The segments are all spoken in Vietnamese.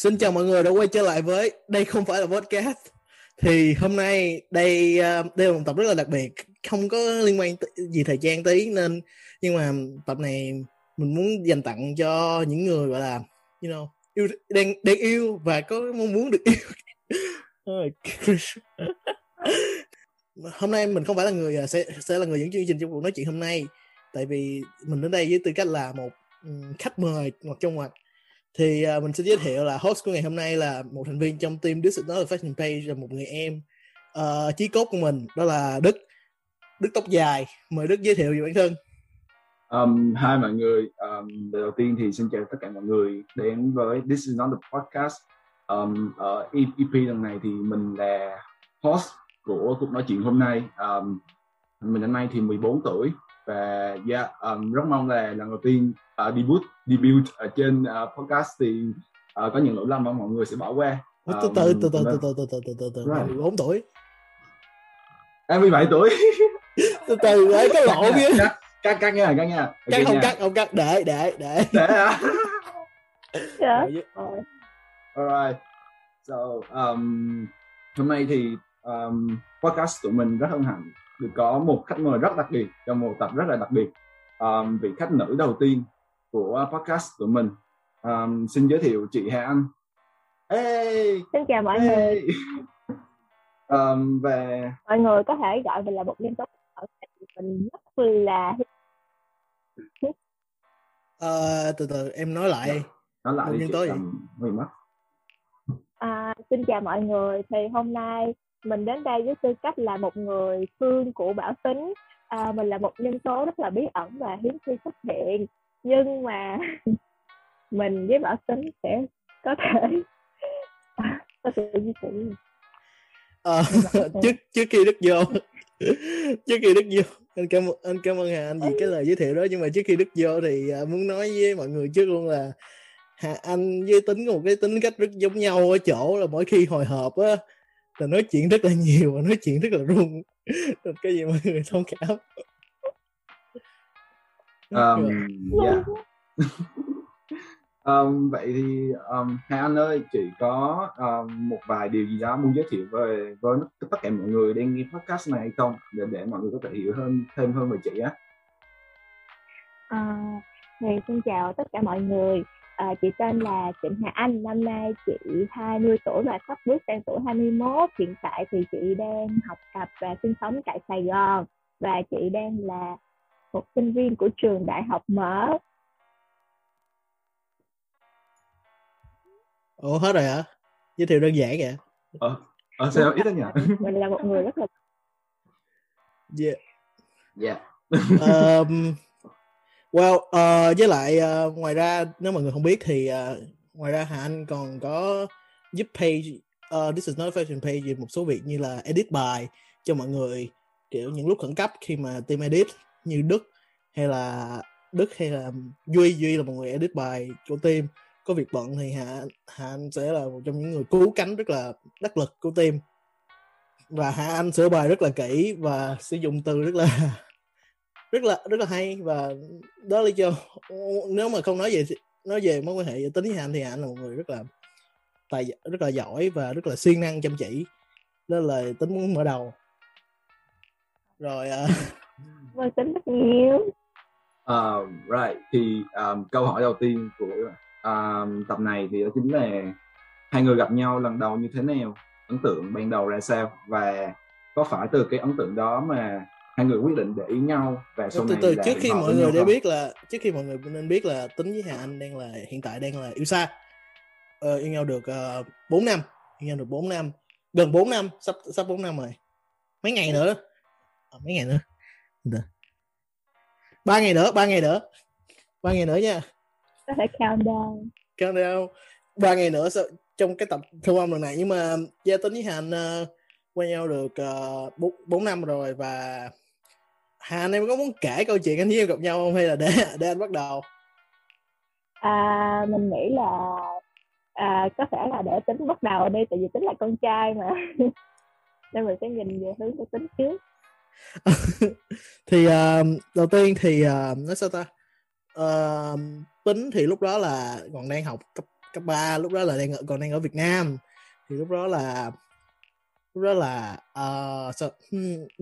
Xin chào mọi người đã quay trở lại với đây không phải là podcast. Thì hôm nay đây ờ, đây là một tập rất là đặc biệt, không có liên quan gì thời gian tí nên nhưng mà tập này mình muốn dành tặng cho những người gọi là you know yêu đang đang yêu và có mong muốn được yêu. Ờ, hôm nay mình không phải là người ờ, sẽ sẽ là người dẫn chương trình trong cuộc nói chuyện hôm nay tại vì mình đến đây với tư cách là một khách mời hoặc trong ngoặc thì uh, mình sẽ giới thiệu là host của ngày hôm nay là một thành viên trong team This is fashion page là một người em uh, chí cốt của mình đó là Đức Đức tóc dài mời Đức giới thiệu về bản thân Um, hai mọi người, um, đầu tiên thì xin chào tất cả mọi người đến với This is not the podcast. Um, ở EP lần này thì mình là host của cuộc nói chuyện hôm nay. Um, mình năm nay thì 14 tuổi và yeah, um, rất mong là lần đầu tiên uh, debut debut ở trên uh, podcast thì uh, có những lỗi lầm mà mọi người sẽ bỏ qua. Um, từ từ từ từ từ từ từ từ từ từ. 14 tuổi. Em 17 tuổi. Từ từ đấy cái lộ kia. cắt cắt nha cắt nha. Cắt không cắt không cắt để để để. Để à. Dạ. Alright. So um, hôm nay thì um, podcast của mình rất hân hạnh được có một khách mời rất đặc biệt trong một tập rất là đặc biệt. Um, vị khách nữ đầu tiên của podcast của mình. Um, xin giới thiệu chị Hà Anh. Hey! xin chào mọi hey! người um, về mọi người có thể gọi mình là một nhân tố ở mình rất là uh, từ từ em nói lại. Nói lại nhân tố gì? mất à, xin chào mọi người. Thì hôm nay mình đến đây với tư cách là một người phương của Bảo Tính. À, mình là một nhân tố rất là bí ẩn và hiếm khi xuất hiện. Nhưng mà mình với Bảo Tính sẽ có thể có sự di chuyển. À, trước trước khi Đức vô. Trước khi Đức vô. Anh cảm anh cảm ơn Hà Anh vì cái lời giới thiệu đó. Nhưng mà trước khi Đức vô thì uh, muốn nói với mọi người trước luôn là Hà Anh với tính có một cái tính cách rất giống nhau ở chỗ là mỗi khi hồi hộp á là nói chuyện rất là nhiều và nói chuyện rất là run. Cái gì mọi người thông cảm. Um, yeah. um, vậy thì um, Hà Anh ơi chị có um, một vài điều gì đó muốn giới thiệu về với tất cả mọi người đang nghe podcast này hay không? Để để mọi người có thể hiểu hơn thêm hơn về chị á. À, thì xin chào tất cả mọi người À, chị tên là Trịnh Hà Anh, năm nay chị 20 tuổi và sắp bước sang tuổi 21. Hiện tại thì chị đang học tập và sinh sống tại Sài Gòn và chị đang là một sinh viên của trường Đại học Mở. Ủa hết rồi hả? Giới thiệu đơn giản vậy? Ờ, ờ sao ít đó nhỉ? Mình là một người rất là Yeah. Yeah. um, Well, uh, với lại uh, ngoài ra nếu mọi người không biết thì uh, ngoài ra Hà Anh còn có giúp page uh, This is not a fashion page một số việc như là edit bài cho mọi người kiểu những lúc khẩn cấp khi mà team edit như Đức hay là Đức hay là Duy. Duy là một người edit bài của team. Có việc bận thì Hà Hà Anh sẽ là một trong những người cứu cánh rất là đắc lực của team. Và Hà Anh sửa bài rất là kỹ và sử dụng từ rất là rất là rất là hay. Và đó là lý do nếu mà không nói về nói về mối quan hệ tính với anh thì anh là một người rất là tài rất là giỏi và rất là siêng năng chăm chỉ. Đó là tính muốn mở đầu. Rồi uh... tính rất nhiều uh, right. Thì um, câu hỏi đầu tiên của um, tập này thì đó chính là hai người gặp nhau lần đầu như thế nào? Ấn tượng ban đầu ra sao? Và có phải từ cái ấn tượng đó mà hai người quyết định để ý nhau và sau từ từ trước khi mọi người để biết là trước khi mọi người nên biết là tính với hà anh đang là hiện tại đang là yêu xa ờ, yêu nhau được uh, ờ, 4 năm yêu nhau được 4 năm gần 4 năm sắp sắp 4 năm rồi. Mấy ngày nữa? À, mấy ngày nữa? Ba ngày nữa ba ngày nữa. Ba ngày nữa nha. Có thể countdown. Countdown. Ba ngày nữa sau, trong cái tập thu âm lần này. Nhưng mà gia tính với Hạnh uh, quen nhau được bốn uh, 4 năm rồi và Hà anh em có muốn kể câu chuyện anh với em gặp nhau không? Hay là để để anh bắt đầu? À mình nghĩ là à, có thể là để tính bắt đầu đi tại vì tính là con trai mà. Nên mình sẽ nhìn về hướng của tính trước. Thì uh, đầu tiên thì uh, nói sao ta? Uh, tính thì lúc đó là còn đang học cấp cấp 3 lúc đó là đang ở, còn đang ở Việt Nam. Thì lúc đó là rất là uh, sao,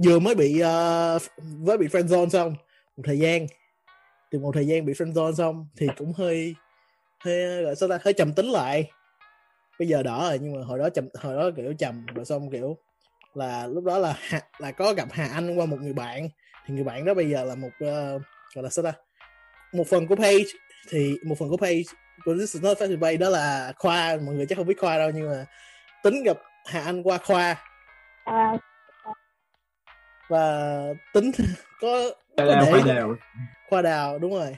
vừa mới bị uh, với bị friend zone xong một thời gian. Từ một thời gian bị friend zone xong thì cũng hơi hơi gọi sao ta hơi trầm tính lại. Bây giờ đỏ rồi nhưng mà hồi đó trầm hồi đó kiểu trầm rồi xong kiểu là lúc đó là là có gặp Hà Anh qua một người bạn. Thì người bạn đó bây giờ là một uh, gọi là sao ta một phần của page thì một phần của page của This is not fashion đó là khoa. Mọi người chắc không biết khoa đâu nhưng mà tính gặp Hà Anh qua khoa. À. và tính có, có đào, để... khoa đào. Khoa đào đúng rồi.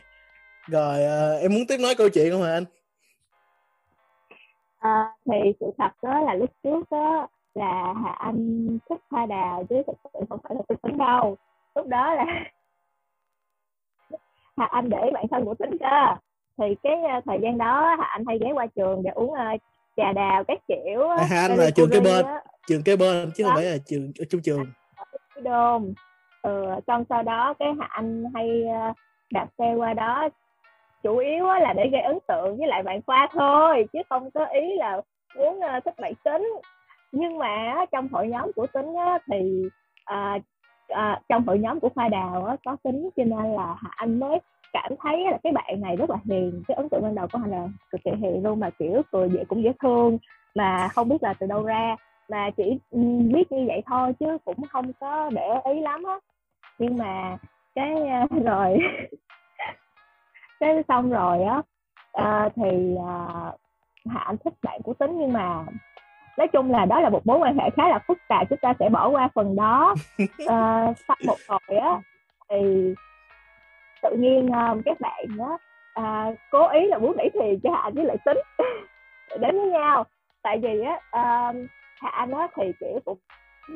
Rồi uh, em muốn tiếp nói câu chuyện không hả anh? À, thì sự thật đó là lúc trước đó là Hà Anh thích hoa đào chứ thực sự không phải là tôi tính đâu. Lúc đó là Hà Anh để bạn thân của tính cơ. Thì cái uh, thời gian đó Hà Anh hay ghé qua trường để uống uh, trà đào các kiểu à, Anh là trường kế bên trường kế bên chứ không phải là trường ở trong trường cái đồn ừ, xong sau đó cái Anh hay uh, đạp xe qua đó. Chủ yếu là để gây ấn tượng với lại bạn khoa thôi chứ không có ý là muốn uh, thích bạn tính. Nhưng mà trong hội nhóm của tính thì à, à, trong hội nhóm của khoa đào có tính cho nên là anh mới cảm thấy là cái bạn này rất là hiền cái ấn tượng ban đầu của anh là cực kỳ hiền luôn mà kiểu cười vậy cũng dễ thương mà không biết là từ đâu ra. Mà chỉ biết như vậy thôi chứ cũng không có để ý lắm á. Nhưng mà cái rồi cái xong rồi á à, thì à, hạ anh thích bạn của tính nhưng mà nói chung là đó là một mối quan hệ khá là phức tạp chúng ta sẽ bỏ qua phần đó. Uh, sau một hồi á thì tự nhiên uh, các bạn uh, uh, cố ý là muốn đẩy thuyền cho hạ với lại tính đến với nhau. Tại vì á uh, hạ nó thì kiểu cũng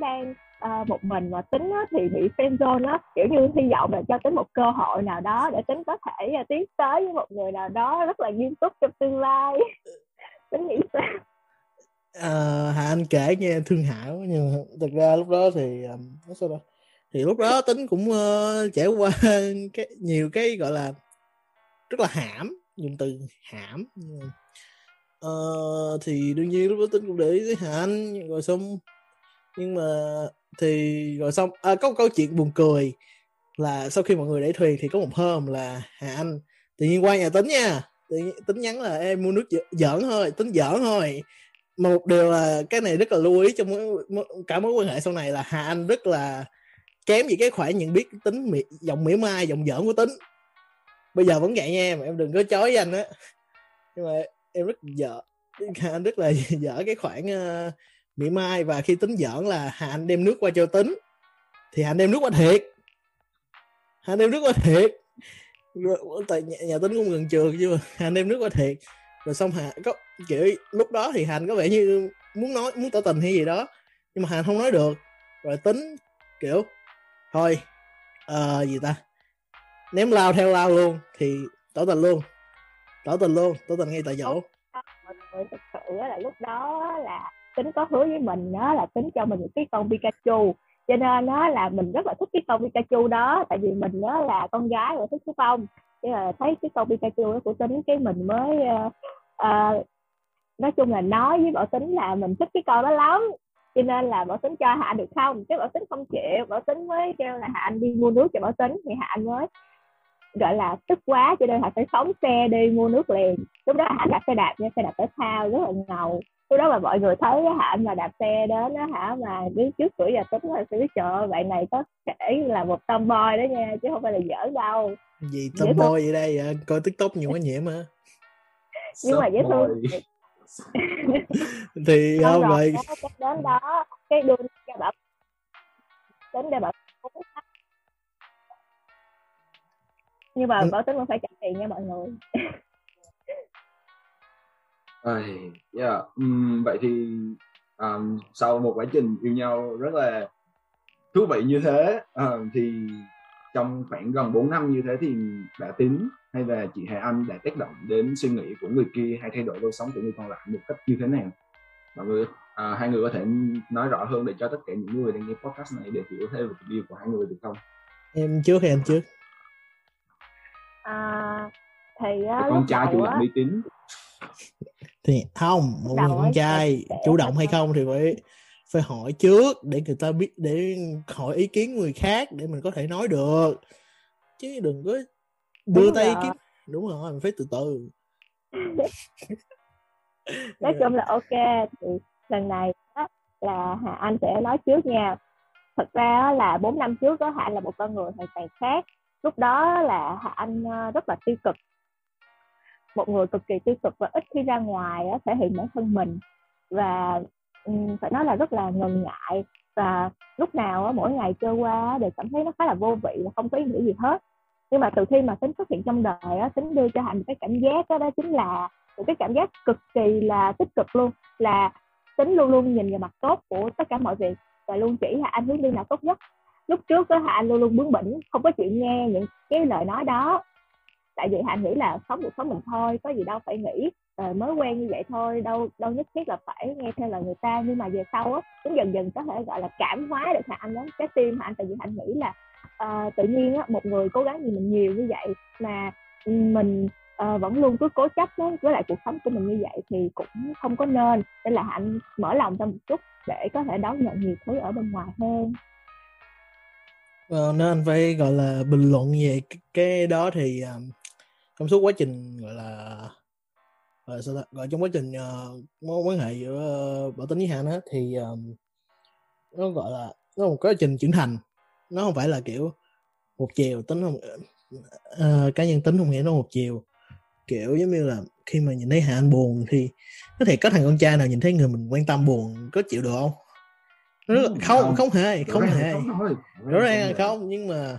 đang uh, một mình mà tính á, thì bị friendzone á kiểu như hy vọng là cho tính một cơ hội nào đó để tính có thể uh, tiến tới với một người nào đó rất là nghiêm túc trong tương lai. Tính nghĩ sao? Uh, Hà Anh kể nghe thương hảo nhưng thực ra lúc đó thì um, nó sao đâu thì lúc đó tính cũng uh, trải qua cái nhiều cái gọi là rất là hãm dùng từ hãm. Uh, thì đương nhiên lúc đó tính cũng để ý tới Anh rồi xong nhưng mà thì rồi xong à, có một câu chuyện buồn cười là sau khi mọi người để thuyền thì có một hôm là Hà Anh tự nhiên qua nhà tính nha tự nhiên tính nhắn là em mua nước giỡn thôi tính giỡn thôi. Một điều là cái này rất là lưu ý trong mối, cả mối quan hệ sau này là Hà Anh rất là kém gì cái khoản nhận biết tính mị, giọng mỉa mai giọng giỡn của tính. Bây giờ vẫn vậy nha em em đừng có chối với anh á. Nhưng mà em rất dở Anh rất là dở cái khoản uh, mỉa mai và khi tính giỡn là Hà Anh đem nước qua cho tính. Thì Hà Anh đem nước qua thiệt. Hà Anh đem nước qua thiệt. Tại nhà, nhà tính cũng gần trường chứ mà Hà Anh đem nước qua thiệt. Rồi xong hà có kiểu lúc đó thì hà anh có vẻ như muốn nói muốn tỏ tình hay gì đó nhưng mà hà anh không nói được. Rồi tính kiểu thôi uh, gì ta? Ném lao theo lao luôn thì tỏ tình luôn. Tỏ tình luôn tỏ tình ngay tại chỗ. Mình thực sự là lúc đó là tính có hứa với mình đó là tính cho mình một cái con Pikachu. Cho nên nó là mình rất là thích cái con Pikachu đó tại vì mình đó là con gái và thích chú phong. Thế là thấy cái con Pikachu đó của tính cái mình mới uh, uh, nói chung là nói với bảo tính là mình thích cái con đó lắm cho nên là bảo tính cho hạ được không? Cái bảo tính không chịu bảo tính mới kêu là hạ anh đi mua nước cho bảo tính thì hạ anh mới gọi là tức quá cho nên hạ phải phóng xe đi mua nước liền. Lúc đó hạ đạp xe đạp nha xe đạp thể thao rất là ngầu. Lúc đó mà mọi người thấy hạ anh mà đạp xe đến đó hả mà đứng trước cửa nhà tính là sẽ biết trời bạn này có thể là một tomboy đó nha chứ không phải là giỡn đâu. Gì tomboy vậy đây vậy? coi tiktok nhiều quá nhiễm hả nhưng mà dễ thương thì không rồi đến đó cái đưa cho bảo đến để bảo nhưng mà bảo tính vẫn phải trả tiền nha mọi người À, yeah. um, vậy thì um, sau một quá trình yêu nhau rất là thú vị như thế uh, thì trong khoảng gần 4 năm như thế thì đã tính hay là chị Hà Anh đã tác động đến suy nghĩ của người kia hay thay đổi lối sống của người còn lại một cách như thế nào? Mọi người à, hai người có thể nói rõ hơn để cho tất cả những người đang nghe podcast này để hiểu thêm về tình yêu của hai người được không? Em trước hay anh trước? À, thì uh, con trai chủ động đi tính. Thì không một người con trai chủ động hay không thì phải phải hỏi trước để người ta biết để hỏi ý kiến người khác để mình có thể nói được. Chứ đừng có đưa Đúng tay ý rồi. kiến đúng rồi mình phải từ từ. Nói chung là ok thì lần này á, là Hà Anh sẽ nói trước nha. Thật ra á, là 4 năm trước đó Hà Anh là một con người hoàn toàn khác. Lúc đó là Hà Anh ờ, rất là tiêu cực. Một người cực kỳ tiêu cực và ít khi ra ngoài á, thể hiện bản thân mình. Và Ừ, phải nói là rất là ngần ngại và lúc nào á, mỗi ngày trôi qua đều cảm thấy nó khá là vô vị và không có ý nghĩa gì hết. Nhưng mà từ khi mà tính xuất hiện trong đời á, tính đưa cho hạnh một cái cảm giác đó, đó chính là một cái cảm giác cực kỳ là tích cực luôn là tính luôn luôn nhìn vào mặt tốt của tất cả mọi việc và luôn chỉ là anh hướng đi nào tốt nhất. Lúc trước đó anh luôn luôn bướng bỉnh không có chịu nghe những cái lời nói đó. Tại vì hạnh nghĩ là sống cuộc sống mình thôi có gì đâu phải nghĩ rồi mới quen như vậy thôi đâu đâu nhất thiết là phải nghe theo lời người ta. Nhưng mà về sau á cũng dần dần có thể gọi là cảm hóa được hạ anh đó trái tim hạ anh? Tại vì anh nghĩ là ờ, tự nhiên á một người cố gắng gì mình nhiều như vậy mà ừ, mình ờ, vẫn luôn cứ cố chấp đó, với lại cuộc sống của mình như vậy thì cũng không có nên. Nên là hạnh mở lòng ra một chút để có thể đón nhận nhiều thứ ở bên ngoài hơn. Ờ, nên anh phải gọi là bình luận về cái, cái đó thì um, trong suốt quá trình gọi là là sao ta? gọi trong quá trình uh, mối quan hệ giữa uh, bảo tính với Hạnh á thì um, nó gọi là nó một quá trình trưởng thành. Nó không phải là kiểu một chiều tính không uh, cá nhân tính không nghĩa nó một chiều. Kiểu giống như là khi mà nhìn thấy Hạ Anh buồn thì có thể có thằng con trai nào nhìn thấy người mình quan tâm buồn có chịu được không? Nó rất là- không không. không hề không hề. rõ ràng là không nhưng mà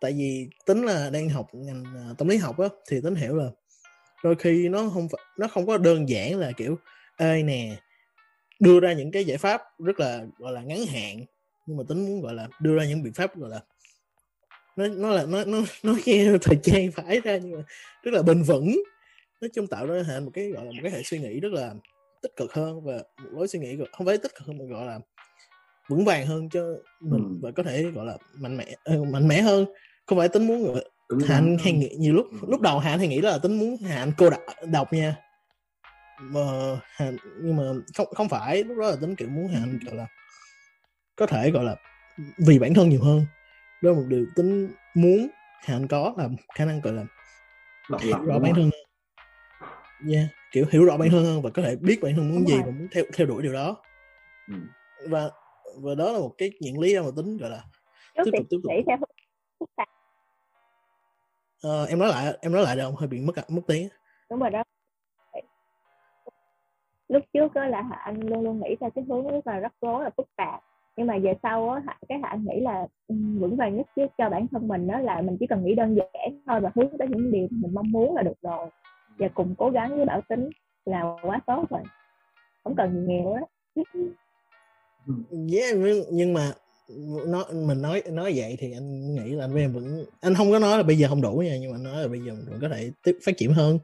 tại vì tính là đang học ngành tâm lý học á thì tính hiểu là đôi khi nó không phải nó không có đơn giản là kiểu ê nè đưa ra những cái giải pháp rất là gọi là ngắn hạn nhưng mà tính muốn gọi là đưa ra những biện pháp gọi là nó nó là nó nó nó nghe thời gian phải ra nhưng mà rất là bền vững nói chung tạo ra hệ một cái gọi là một cái hệ suy nghĩ rất là tích cực hơn và một lối suy nghĩ không phải tích cực hơn mà gọi là vững vàng hơn cho mình Ừ. và có thể gọi là mạnh mẽ ờ, mạnh mẽ hơn không phải tính muốn Cứng Hạnh rắn hay nghĩ nhiều lúc Ừ. lúc đầu Hạnh hay nghĩ là tính muốn Hạnh cô độc, độc nha mà Hạnh nhưng mà không không phải lúc đó là tính kiểu muốn Hạnh gọi là có thể gọi là vì bản thân nhiều hơn đó là một điều tính muốn Hạnh có là khả năng gọi là độc hiểu lập rõ đúng bản thân hơn yeah. kiểu hiểu rõ bản thân hơn và có thể biết bản thân muốn Đúng gì rồi. và muốn theo theo đuổi điều đó Ừ. và và đó là một cái những lý do mà tính gọi là trước Tiếp tục, tiếp tục. nghĩ theo hướng ờ, em nói lại em nói lại được không hơi bị mất mất tiếng. Đúng rồi đó. Lúc trước đó là anh luôn luôn nghĩ theo cái hướng rất là rắc rối là phức tạp. Nhưng mà về sau á cái Hạ anh nghĩ là ừ, vững vàng nhất chứ cho bản thân mình đó là mình chỉ cần nghĩ đơn giản thôi và hướng tới những điều mình mong muốn là được rồi. Và cùng cố gắng với bảo tính là quá tốt rồi. Không cần gì nhiều đó yeah, nhưng- nhưng mà nó mình nói nói vậy thì anh nghĩ là anh với em vẫn anh không có nói là bây giờ không đủ nha nhưng mà anh nói là bây giờ mình vẫn có thể tiếp phát triển hơn.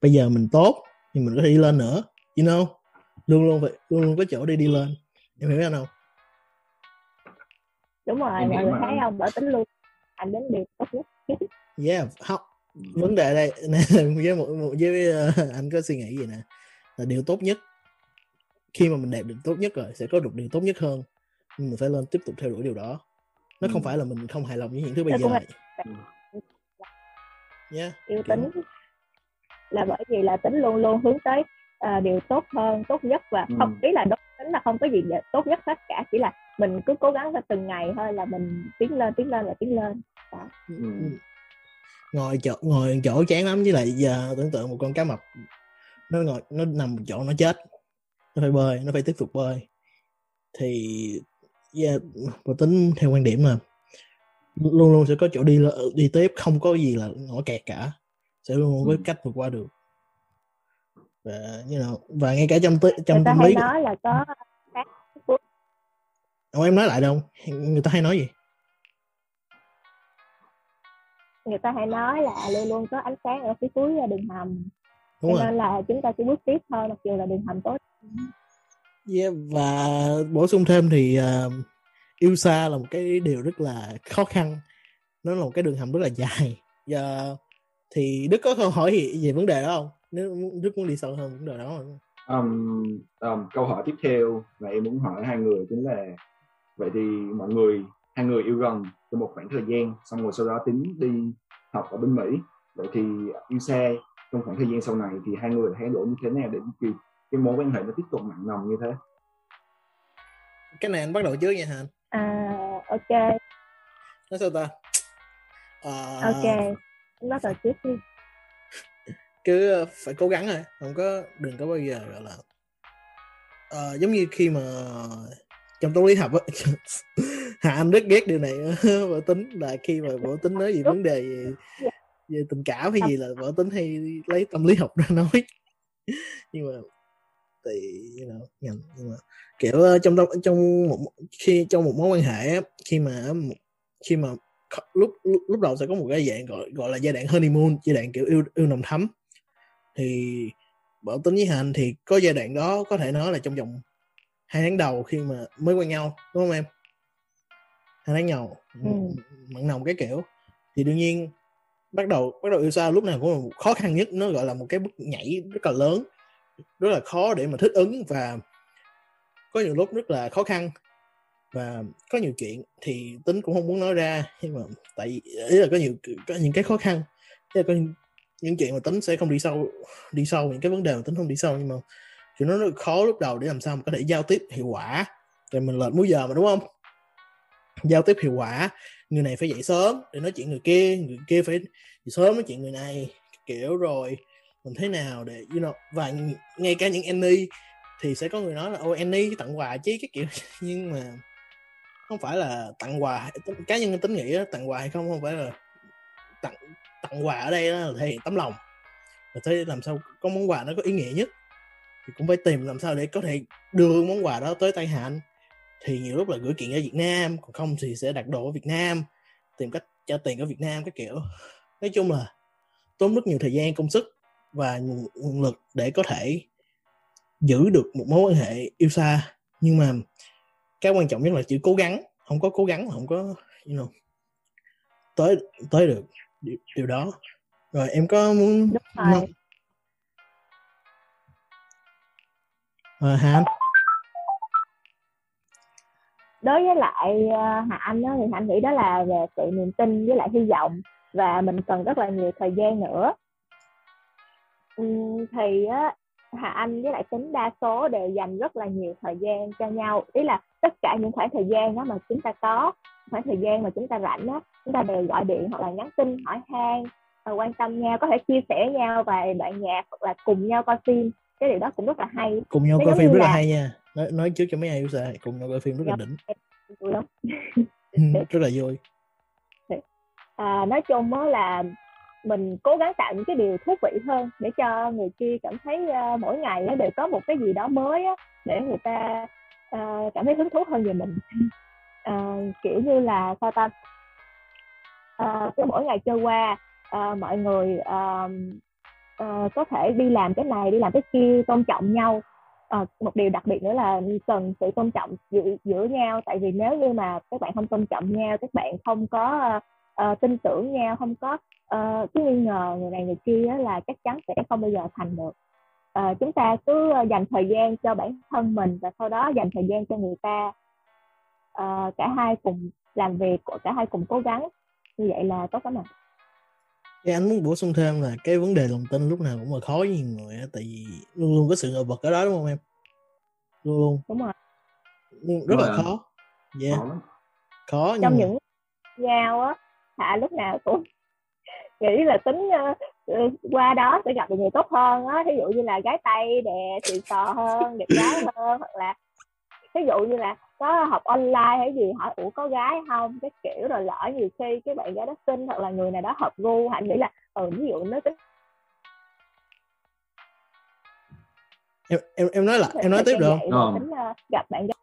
Bây giờ mình tốt thì mình có thể đi lên nữa you know? Luôn luôn phải luôn luôn có chỗ để đi lên. Em hiểu anh không? Đúng rồi mọi người thấy không? Bảo tính luôn. Anh đến điều tốt nhất. Yeah không Ừ. vấn đề đây với một, một với ờ, anh có suy nghĩ gì nè là điều tốt nhất khi mà mình đạt được tốt nhất rồi sẽ có được điều tốt nhất hơn. nhưng mình phải lên tiếp tục theo đuổi điều đó. Nó không Ừ. phải là mình không hài lòng với những thứ bây Nó giờ. cũng là- yeah yêu tính. Là bởi vì là tính luôn luôn hướng tới à, điều tốt hơn tốt nhất và Ừ. không ý là đúng tính là không có gì để tốt nhất hết cả chỉ là mình cứ cố gắng từng ngày thôi là mình tiến lên tiến lên là tiến lên. Ừ. ngồi chỗ ngồi chỗ chán lắm với lại giờ tưởng tượng một con cá mập nó ngồi nó nằm một chỗ nó chết nó phải bơi nó phải tiếp tục bơi. Thì yeah, và tính theo quan điểm là luôn luôn sẽ có chỗ đi lợ- đi tiếp không có gì là ngõ kẹt cả. Sẽ luôn luôn có Ừ. cách vượt qua được. Và you know, và ngay cả trong trong tâm lý nói là có Ủa, em nói lại đâu? Người ta hay nói gì? Người ta hay nói là luôn luôn có ánh sáng ở phía cuối đường hầm. Đúng cho rồi. nên là chúng ta sẽ bước tiếp thôi mặc dù là đường hầm tối Yeah, và bổ sung thêm thì uh, yêu xa là một cái điều rất là khó khăn. Nó là một cái đường hầm rất là dài. Giờ thì Đức có câu hỏi gì về vấn đề đó không? Nếu Đức muốn đi sâu hơn vấn đề đó um, um, câu hỏi tiếp theo mà em muốn hỏi hai người chính là vậy thì mọi người hai người yêu gần trong một khoảng thời gian xong rồi sau đó tính đi học ở bên Mỹ. Vậy thì yêu xa trong khoảng thời gian sau này thì hai người thay đổi như thế nào để cái, cái mối quan hệ nó tiếp tục nặng nồng như thế? Cái này anh bắt đầu trước nha hả à ok. Nói sao ta? À... ok anh bắt đầu trước đi. Cứ ờ, phải cố gắng thôi không có đừng có bao giờ gọi là uh, giống như khi mà trong toán lý học á hà anh rất ghét điều này vợ tính là khi mà vợ tính nói gì vấn đề về, về tình cảm hay gì là vợ tính hay lấy tâm lý học ra nói. Nhưng mà thì you know, nhưng mà kiểu ờ, trong trong một khi trong một mối quan hệ khi mà khi mà lúc lúc, lúc đầu sẽ có một cái dạng gọi gọi là giai đoạn honeymoon giai đoạn kiểu yêu yêu nồng thắm. Thì bảo tính với hành thì có giai đoạn đó có thể nói là trong vòng hai tháng đầu khi mà mới quen nhau đúng không em? Hai tháng nhau ừ. mặn nồng cái kiểu. Thì đương nhiên bắt đầu bắt đầu yêu xa lúc nào cũng là khó khăn nhất nó gọi là một cái bước nhảy rất là lớn rất là khó để mà thích ứng và có nhiều lúc rất là khó khăn và có nhiều chuyện thì tính cũng không muốn nói ra, nhưng mà tại ý là có nhiều, có những cái khó khăn là có những chuyện mà tính sẽ không đi sâu đi sâu, những cái vấn đề mà tính không đi sâu, nhưng mà chuyện nó rất khó lúc đầu để làm sao mà có thể giao tiếp hiệu quả. Rồi mình lệch múi giờ mà, đúng không? Giao tiếp hiệu quả, người này phải dậy sớm để nói chuyện người kia người kia phải dậy sớm nói chuyện người này, kiểu, rồi mình thế nào để you know và ngay cả những Annie thì sẽ có người nói là ô Annie tặng quà chứ cái kiểu. Nhưng mà không phải là tặng quà cá nhân tính nghĩ đó, tặng quà hay không không phải là tặng tặng quà ở đây là thể hiện tấm lòng. Và thế làm sao có món quà nó có ý nghĩa nhất thì cũng phải tìm làm sao để có thể đưa món quà đó tới tay hạnh. Thì nhiều lúc là gửi kiện ở Việt Nam còn không thì sẽ đặt đồ ở Việt Nam tìm cách trả tiền ở Việt Nam cái kiểu. Nói chung là tốn rất nhiều thời gian công sức và nguồn lực để có thể giữ được một mối quan hệ yêu xa. Nhưng mà cái quan trọng nhất là chữ cố gắng. Không có cố gắng không có you know, tới tới được điều, điều đó. Rồi em có muốn Đúng rồi. à, Hà Anh? Đối với lại uh, Hà Anh đó, thì Hà Anh nghĩ đó là về sự niềm tin với lại hy vọng. Và mình cần rất là nhiều thời gian nữa uhm, thì á, Hà Anh với lại tính đa số đều dành rất là nhiều thời gian cho nhau. Ý là tất cả những khoảng thời gian đó mà chúng ta có khoảng thời gian mà chúng ta rảnh đó chúng ta đều gọi điện hoặc là nhắn tin hỏi han và quan tâm nhau có thể chia sẻ nhau vài đoạn nhạc hoặc là cùng nhau coi phim. Cái điều đó cũng rất là hay. Cùng nhau coi phim rất là... là hay nha. Nói nói trước cho mấy ai yêu xa cùng nhau coi phim rất là đỉnh. Vui lắm. Rất là vui. À, nói chung đó là mình cố gắng tạo những cái điều thú vị hơn để cho người kia cảm thấy uh, mỗi ngày đều có một cái gì đó mới á, để người ta uh, cảm thấy hứng thú hơn về mình. Uh, kiểu như là sao ta? Uh, cứ mỗi ngày trôi qua uh, mọi người uh, uh, có thể đi làm cái này đi làm cái kia tôn trọng nhau. Uh, một điều đặc biệt nữa là cần sự tôn trọng giữa, giữa nhau tại vì nếu như mà các bạn không tôn trọng nhau các bạn không có uh, uh, tin tưởng nhau không có uh, cứ nghi ngờ người này người kia là chắc chắn sẽ không bao giờ thành được. Uh, chúng ta cứ dành thời gian cho bản thân mình và sau đó dành thời gian cho người ta. Uh, cả hai cùng làm việc cả hai cùng cố gắng. Như vậy là tốt lắm ạ. Thì anh muốn bổ sung thêm là cái vấn đề lòng tin lúc nào cũng là khó với nhiều người tại vì luôn luôn có sự ngờ vực ở đó đúng không em? Luôn luôn. Đúng rồi. Luôn, rất là khó. Yeah. khó, khó trong những nhau á hạ lúc nào cũng nghĩ là tính uh, qua đó sẽ gặp được người tốt hơn á ví dụ như là gái tây đẹp xịn sò hơn đẹp gái hơn hoặc là ví dụ như là có học online hay gì hỏi ủa có gái không cái kiểu rồi lỡ nhiều khi cái bạn gái đó xinh hoặc là người nào đó hợp gu hạnh nghĩ là ừ ví dụ nó tính em em em nói là em nói tiếp được không? Ờ. Tính uh, gặp bạn gái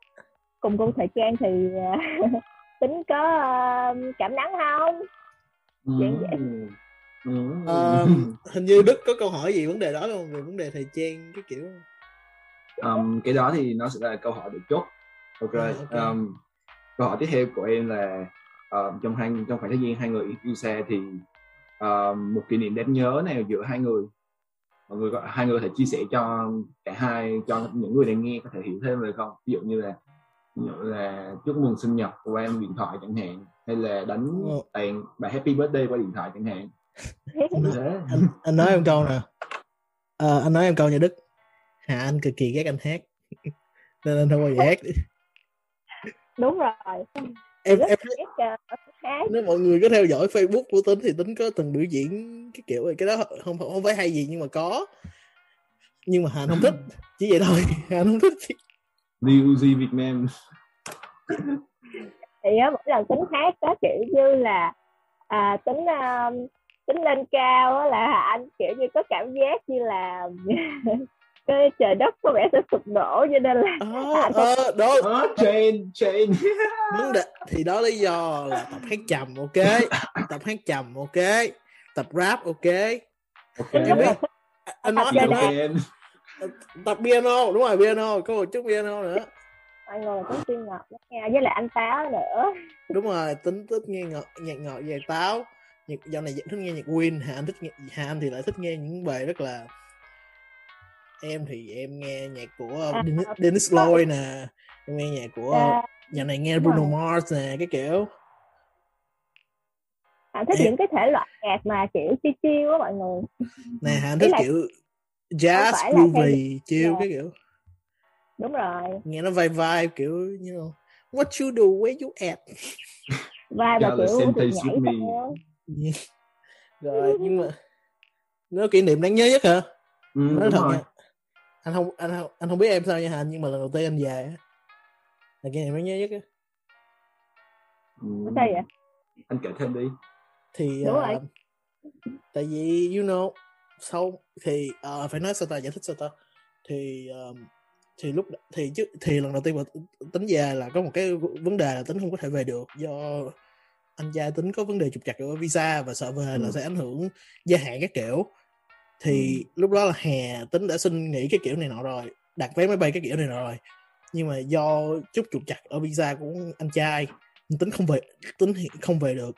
cùng gu thời trang thì tính có uh, cảm nắng không? Dạng vậy. Hình như Đức có câu hỏi gì vấn đề đó không về vấn đề thời trang cái kiểu um, cái đó thì nó sẽ là câu hỏi được chốt ok, à, okay. Um, câu hỏi tiếp theo của em là uh, trong hai trong khoảng thời gian hai người yêu xa thì uh, một kỷ niệm đáng nhớ nào giữa hai người mọi người có, hai người có thể chia sẻ cho cả hai cho những người đang nghe có thể hiểu thêm được không ví dụ như là ví dụ là chúc mừng sinh nhật qua điện thoại chẳng hạn hay là đánh Ờ. tàn bài happy birthday qua điện thoại chẳng hạn. Như thế. anh anh nói em câu nè Ờ, anh nói em câu nha đức. Hà anh cực kỳ ghét anh hát. Nên anh không bao giờ hát. Đúng rồi. Em em hát. nếu mọi người có theo dõi Facebook của tính thì tính có từng biểu diễn cái kiểu này. cái đó không không phải hay gì nhưng mà có. Nhưng mà Hàn không thích. Chỉ vậy thôi. Hàn không thích New Z Việt Nam. Thì á mỗi lần tính hát có kiểu như là à, tính um, tính lên cao á là anh kiểu như có cảm giác như là cái trời đất có vẻ sẽ sụp đổ cho nên là ờ ờ, đó Ờ, chain chain vấn đề thì đó lý do là tập hát trầm ok? Tập hát trầm ok? Tập rap ok? Ok. Em biết. Anh nói anh nói. Tập piano đúng rồi piano có một chút piano nữa. Mọi người tính tiên ngọt nha với lại anh táo nữa. Đúng rồi tính thích nghe ngọt, nhạc ngọt về táo. Nhạc dạo này thích nghe nhạc Win Hà Anh thích nghe Hà Anh thì lại thích nghe những bài rất là em thì em nghe nhạc của À, Dennis, à, Dennis Lloyd nè em nghe nhạc của à, dạo này nghe Bruno rồi. Mars nè cái kiểu. Anh thích Em- những cái thể loại nhạc mà kiểu chiêu chiêu á mọi người. Nè Anh thích là- kiểu jazz phải là theo groovy chill là- cái kiểu đúng rồi. Nghe nó vibe vibe kiểu you know what you do where you at? Vai và là kiểu nhảy theo. Rồi nhưng mà nó kỷ niệm đáng nhớ nhất hả? Ừ, nói thật nha anh không anh không anh không biết em sao nha Hà nhưng mà lần đầu tiên anh về á là kỷ niệm đáng nhớ nhất á. Ừ. sao vậy anh kể thêm đi. Thì Đúng ờ, rồi. tại vì you know sau thì ờ, phải nói sao ta? Giải thích sao ta? Thì ờ, thì lúc thì chứ thì lần đầu tiên mà tính về là có một cái vấn đề là tính không có thể về được do anh trai tính có vấn đề trục trặc ở visa và sợ về là Ừ. sẽ ảnh hưởng gia hạn các kiểu. Thì lúc đó là hè tính đã xin nghỉ cái kiểu này nọ rồi đặt vé máy bay cái kiểu này nọ rồi. Nhưng mà do chút trục trặc ở visa của anh trai tính không về tính không về được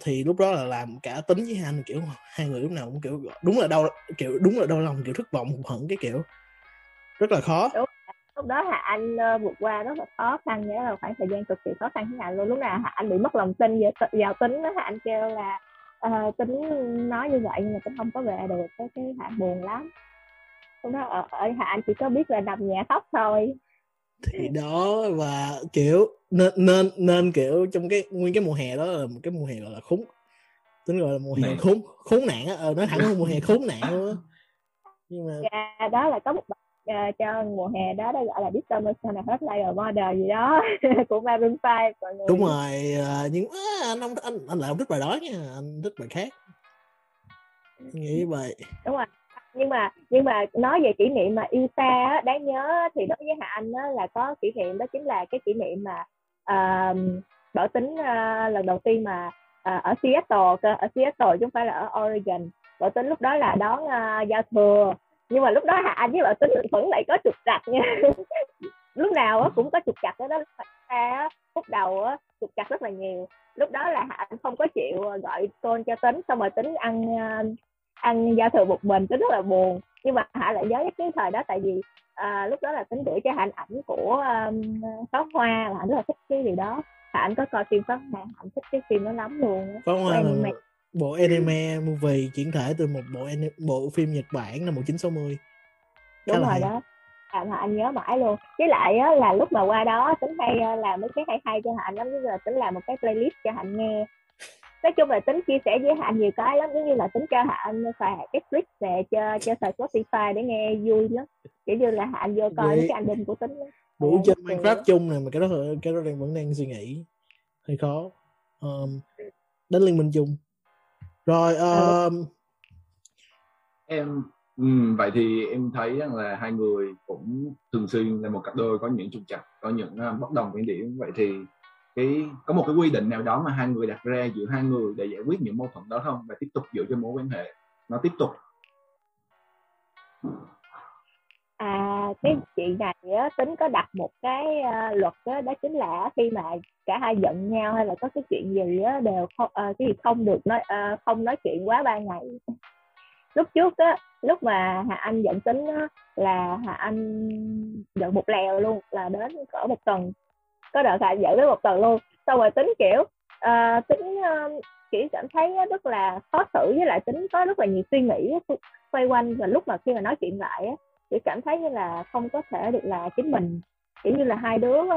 thì lúc đó là làm cả tính với anh kiểu hai người lúc nào cũng kiểu đúng là đau kiểu đúng là đau lòng kiểu thất vọng hụt hẫng cái kiểu. Rất là khó. Lúc đó Hà Anh uh, vượt qua rất là khó khăn nhớ là khoảng thời gian cực kỳ khó khăn với Hà luôn. Lúc nào Hà Anh bị mất lòng tin vào, vào tính đó Hà Anh kêu là uh, tính nói như vậy nhưng mà tính không có về được. Cái cái hạ buồn lắm. Lúc đó ở, ở Hà Anh chỉ có biết là nằm nhà khóc thôi thì đó và kiểu nên nên nên kiểu trong cái nguyên cái mùa hè đó là một cái mùa hè gọi là khốn tính gọi là mùa hè khốn khốn nạn á. Ờ, nói thẳng là mùa hè khốn nạn luôn á. Nhưng mà Và đó là có một bài ờ, cho mùa hè đó đó gọi là This Summer Sun Hot Like a Model gì đó của Maroon 5 mọi người. Đúng rồi ờ, nhưng à, anh không anh anh lại không thích bài đó nha anh thích bài khác. Nghĩ vậy. Đúng rồi nhưng mà nhưng mà nói về kỷ niệm mà yêu xa á, đáng nhớ thì đối với Hà Anh á, là có kỷ niệm đó chính là cái kỷ niệm mà uh, bảo tính uh, lần đầu tiên mà uh, ở Seattle cơ ở Seattle chứ không phải là ở Oregon. Bảo tính lúc đó là đón uh, giao thừa. Nhưng mà lúc đó Hà Anh với bảo tính vẫn lại có trục trặc nha. Lúc nào á cũng có trục trặc đó đó xa phút đầu á trục trặc rất là nhiều. Lúc đó là Hà Anh không có chịu ờ, gọi call cho tính xong rồi tính ăn uh, ăn giao thừa một mình tính rất là buồn. Nhưng mà hạ lại nhớ nhất cái thời đó tại vì à, lúc đó là tính gửi cho hạnh ảnh của um, pháo hoa và hạnh rất là thích cái điều đó. Hạnh có coi phim pháo hoa hạnh thích cái phim đó lắm luôn. Pháo Hoa là một bộ anime movie chuyển thể từ một bộ bộ phim Nhật Bản năm 1960 đúng khá là rồi hay. đó. À, mà anh nhớ mãi luôn. Với lại á, là lúc mà qua đó tính hay làm mấy cái hay hay cho hạnh lắm. Giờ tính làm một cái playlist cho hạnh nghe nói chung là tính chia sẻ với hạnh nhiều cái lắm giống như là tính cho hạnh xài Netflix nè cho cho xài Spotify để nghe vui lắm. Kiểu như là hạnh vô coi Vậy- cái album của tính đủ chơi Minecraft chung này mà cái đó cái đó đang vẫn đang suy nghĩ. Hơi khó. Um, đánh liên minh chung. Rồi Ờ, um, em ừm, vậy thì em thấy rằng là hai người cũng thường xuyên là một cặp đôi có những trục trặc có những uh, bất đồng quan điểm. Vậy thì cái có một cái quy định nào đó mà hai người đặt ra giữa hai người để giải quyết những mâu thuẫn đó không? Và tiếp tục giữ cho mối quan hệ nó tiếp tục. À cái chị này á tính có đặt một cái uh, luật đó, đó chính là khi mà cả hai giận nhau hay là có cái chuyện gì á đều không uh, cái gì không được nói uh, không nói chuyện quá ba ngày. Lúc trước á lúc mà hà anh giận tính á, là hà anh giận một lèo luôn là đến cỡ một tuần có đợt hà dẫn đến một tuần luôn. Xong rồi tính kiểu uh, tính uh, kiểu cảm thấy rất là khó xử với lại tính có rất là nhiều suy nghĩ xoay quanh và lúc mà khi mà nói chuyện lại á chỉ cảm thấy như là không có thể được là chính mình. Kiểu như là hai đứa uh,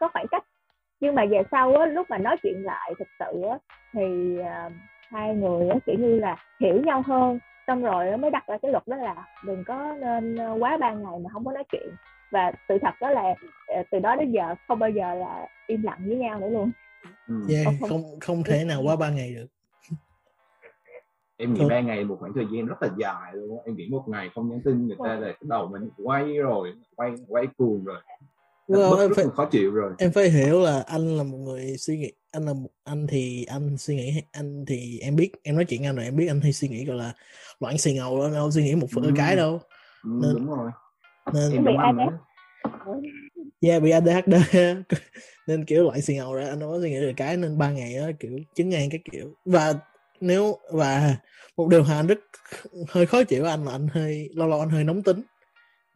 có khoảng cách. Nhưng mà về sau á lúc mà nói chuyện lại thực sự á thì uh, hai người á kiểu như là hiểu nhau hơn. Xong rồi mới đặt ra cái luật đó là đừng có nên quá ba ngày mà không có nói chuyện và sự thật đó là từ đó đến giờ không bao giờ là im lặng với nhau nữa luôn. Ừ. yeah, không, không không thể nào quá ba ngày được. Em nghĩ ba ngày một khoảng thời gian rất là dài luôn em nghĩ một ngày không nhắn tin người ta là cái đầu mình quay rồi quay quay cuồng rồi. Well, em phải, khó chịu rồi. em phải hiểu là anh là một người suy nghĩ anh là một, anh thì anh suy nghĩ anh thì em biết em nói chuyện anh rồi em biết anh hay suy nghĩ gọi là loạn xì ngầu đó đâu suy nghĩ một phần ừ. cái đâu. Ừ, nên, đúng rồi nên em bị ADHD. Yeah bị ADHD. Nên kiểu loạn xì ngầu rồi anh không có suy nghĩ được cái nên ba ngày đó kiểu chứng ngang cái kiểu. Và nếu và một điều mà anh rất hơi khó chịu anh là anh hơi lâu lâu anh hơi nóng tính.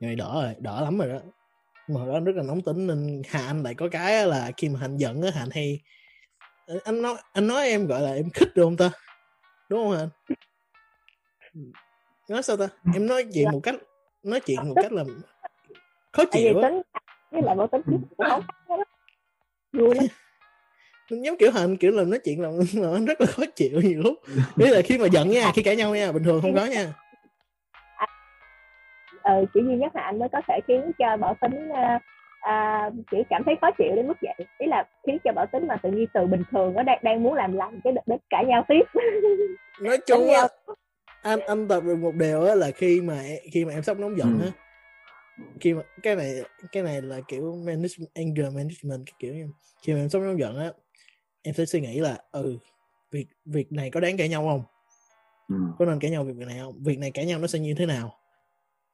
Ngày đỡ rồi đỡ lắm rồi đó. Mà hồi đó rất là nóng tính nên hà anh lại có cái là khi mà hành giận á hà anh hay anh nói anh nói em gọi là em khích được không ta? Đúng không anh? Nói sao ta? Em nói chuyện một cách nói chuyện một cách là khó chịu á. với lại vô tính cũng không vui lắm. Giống kiểu hành kiểu là nói chuyện là, là rất là khó chịu nhiều lúc. Ý là khi mà giận nha khi cãi nhau nha bình thường không có nha. Ừ, chỉ duy nhất là anh mới có thể khiến cho bảo tính uh, uh, chỉ cảm thấy khó chịu đến mức vậy. Ý là khiến cho bảo tính mà tự nhiên từ bình thường nó đang đang muốn làm lành cái đến cãi nhau tiếp. Nói chung á anh anh tập được một điều á là khi mà khi mà em sắp nóng giận á. Ừ. khi mà cái này cái này là kiểu management anger management cái kiểu như khi mà em sắp nóng giận á em sẽ suy nghĩ là ừ việc việc này có đáng cãi nhau không? Ừ. có nên cãi nhau việc này không? Việc này cãi nhau nó sẽ như thế nào?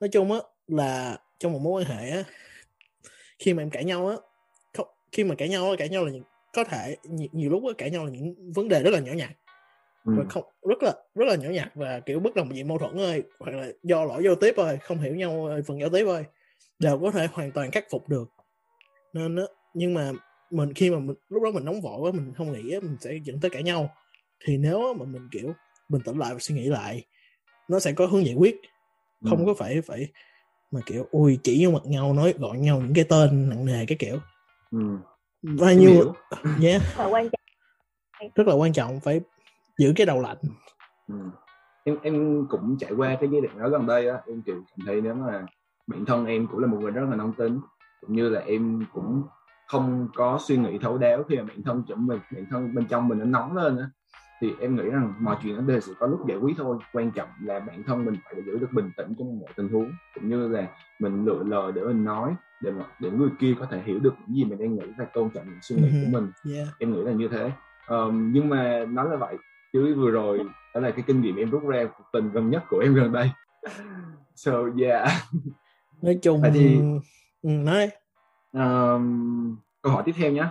Nói chung á là trong một mối quan hệ á khi mà em cãi nhau á khi mà cãi nhau á cãi nhau là những, có thể nhiều, nhiều lúc á cãi nhau là những vấn đề rất là nhỏ nhặt ừ. và không rất là rất là nhỏ nhặt và kiểu bất đồng gì mâu thuẫn thôi hoặc là do lỗi giao tiếp thôi không hiểu nhau phần giao tiếp thôi đều có thể hoàn toàn khắc phục được nên á nhưng mà mình khi mà mình, lúc đó mình nóng vội quá mình không nghĩ mình sẽ dẫn tới cãi nhau thì nếu mà mình kiểu bình tĩnh lại và suy nghĩ lại nó sẽ có hướng giải quyết không ừ. có phải phải mà kiểu ui chỉ vô mặt nhau nói gọi nhau những cái tên nặng nề cái kiểu ừ. bao nhiêu yeah. quan trọng rất là quan trọng phải giữ cái đầu lạnh. Ừ. em em cũng trải qua cái giai đoạn đó gần đây á em kiểu cảm thấy nếu mà bản thân em cũng là một người rất là nóng tính cũng như là em cũng không có suy nghĩ thấu đáo khi mà bản thân chuẩn mình bản thân bên trong mình nó nóng lên á thì em nghĩ rằng mọi chuyện nó đều sẽ có lúc giải quyết thôi. Quan trọng là bản thân mình phải giữ được bình tĩnh trong mọi tình huống cũng như là mình lựa lời để mình nói để mà để người kia có thể hiểu được những gì mình đang nghĩ và tôn trọng những suy nghĩ của mình. Yeah. em nghĩ là như thế. Um, nhưng mà nói là vậy chứ vừa rồi đó là cái kinh nghiệm em rút ra cuộc tình gần nhất của em gần đây. So yeah. Nói chung thì ừ, nói. Um, câu hỏi tiếp theo nhé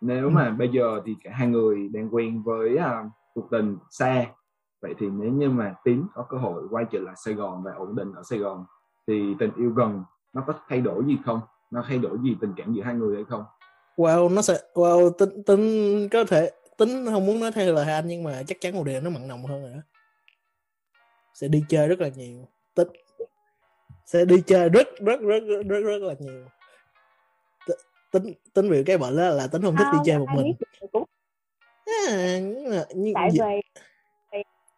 nếu ừ. mà bây giờ thì cả hai người đang quen với uh, cuộc tình xa vậy thì nếu như mà tín có cơ hội quay trở lại Sài Gòn và ổn định ở Sài Gòn thì tình yêu gần nó có thay đổi gì không? Nó thay đổi gì tình cảm giữa hai người hay không? Wow nó sẽ wow tính tính có thể tính không muốn nói theo lời anh nhưng mà chắc chắn một điều nó mặn nồng hơn rồi đó. Sẽ đi chơi rất là nhiều. Tính sẽ đi chơi rất rất rất rất rất, rất là nhiều. Tính tính biểu cái bệnh đó là tính không thích không, đi chơi một mình. à, như, tại vì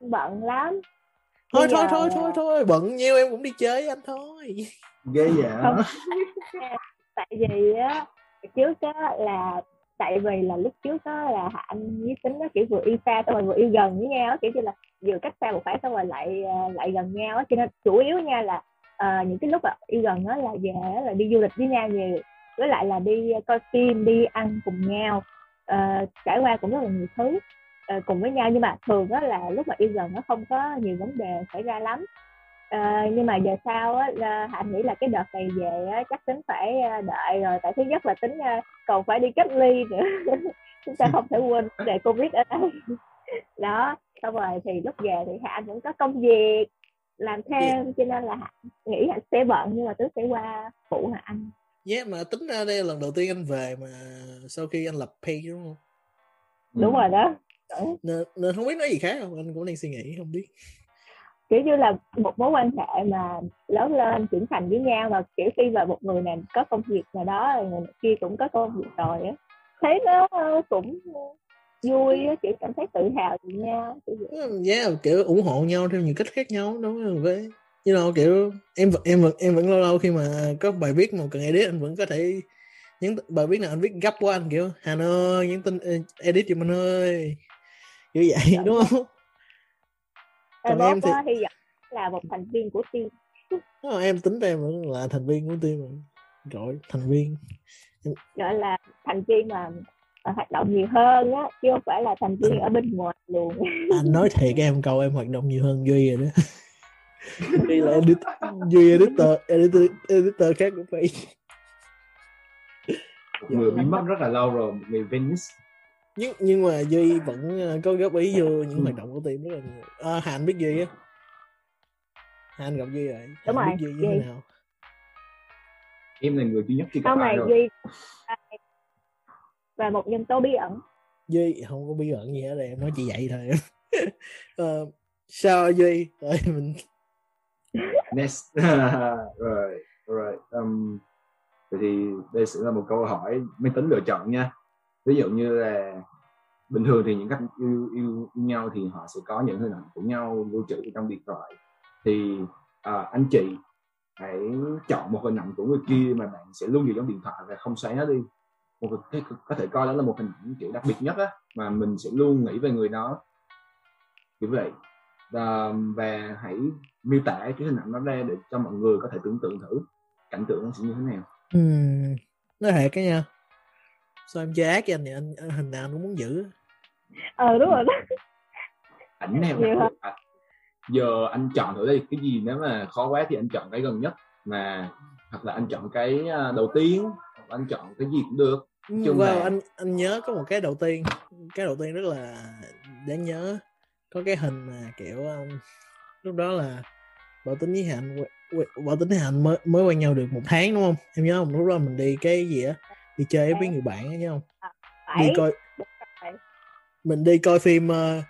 bận lắm. Thôi thôi thôi thôi thôi bận nhiêu em cũng đi chơi với anh thôi. Ghê vậy? Tại vì á trước á là tại vì là lúc trước đó là anh với tính nó kiểu vừa yêu xa xong rồi vừa yêu gần với nhau kiểu như là vừa cách xa một phải xong rồi lại à, lại gần nhau á. Cho nên chủ yếu nha là uh, những cái lúc mà yêu gần đó là về là đi du lịch với nhau nhiều. Với lại là đi coi phim đi ăn cùng nhau. Uh, trải qua cũng rất là nhiều thứ uh, cùng với nhau. Nhưng mà thường đó là lúc mà yêu gần nó không có nhiều vấn đề xảy ra lắm uh, nhưng mà giờ sau á hạnh nghĩ là cái đợt này về á, chắc tính phải đợi rồi. Tại thứ nhất là tính uh, còn phải đi cách ly nữa. Chúng ta không thể quên đề covid ở đây. Đó xong rồi thì lúc về thì hạnh vẫn có công việc làm thêm cho nên là hạnh nghĩ hạnh sẽ bận nhưng mà tứ sẽ qua phụ hả anh yeah mà tính ra đây là lần đầu tiên anh về mà sau khi anh lập page đúng không? Đúng rồi đó. Nên, nên không biết nói gì khác không? Anh cũng đang suy nghĩ không biết kiểu như là một mối quan hệ mà lớn lên trưởng thành với nhau mà kiểu khi mà một người này có công việc nào đó rồi người kia cũng có công việc rồi á thấy nó cũng vui á kiểu cảm thấy tự hào về nhau kiểu vậy. Ừ, yeah, kiểu ủng hộ nhau theo nhiều cách khác nhau đúng không? Với you know kiểu em em em vẫn lâu lâu khi mà có bài viết mà cần edit anh vẫn có thể những bài viết nào anh viết gấp quá anh kiểu Hà ơi những tin edit giùm anh ơi. Kiểu vậy đúng không còn em thì hy vọng là một thành viên của team. Đúng em tính em vẫn là thành viên của team rồi. Gọi thành viên. Gọi là thành viên mà hoạt động nhiều hơn á chứ không phải là thành viên ở bên ngoài luôn. Anh nói thiệt em câu em hoạt động nhiều hơn duy rồi đó. Duy là editor duy editor editor, editor khác của page người bị mất rất là lâu rồi người Venice nhưng nhưng mà duy vẫn ờ, có góp ý vô những ừ. hoạt động của team rất là nhiều. À, hạnh biết duy á. Hạnh gặp duy rồi. Đúng rồi biết duy như thế nào? Em là người duy nhất khi gặp ai rồi. Duy và một nhân tố bí ẩn. Duy không có bí ẩn gì hết em nói chỉ vậy thôi. Uh, sao duy? Rồi mình next. Rồi rồi um, vậy thì đây sẽ là một câu hỏi máy tính lựa chọn nha ví dụ như là bình thường thì những cách yêu, yêu, yêu nhau thì họ sẽ có những hình ảnh của nhau lưu trữ trong điện thoại. Thì à, anh chị hãy chọn một hình ảnh của người kia mà bạn sẽ luôn giữ trong điện thoại và không xóa nó đi. Một cái có thể coi đó là một hình ảnh kiểu đặc biệt nhất á mà mình sẽ luôn nghĩ về người đó. Kiểu vậy. Và, và hãy miêu tả cái hình ảnh đó ra để cho mọi người có thể tưởng tượng thử. Cảnh tượng nó sẽ như thế nào? Ừ, nói hệ cái nha sao em chơi ác với anh thì anh, hình nào cũng muốn giữ. Ờ đúng rồi. Đó ảnh nào à, giờ anh chọn thử đây cái gì nếu mà khó quá thì anh chọn cái gần nhất mà hoặc là anh chọn cái à, đầu tiên hoặc anh chọn cái gì cũng được. Chung wow, là... anh anh nhớ có một cái đầu tiên. Cái đầu tiên rất là đáng nhớ. Có cái hình mà kiểu um, lúc đó là bảo tính với hạnh bảo tính với hạnh mới mới quen nhau được một tháng đúng không? Em nhớ không? Lúc đó mình đi cái gì á đi chơi với người bạn ấy nhớ không? À, đi coi mình đi coi phim uh,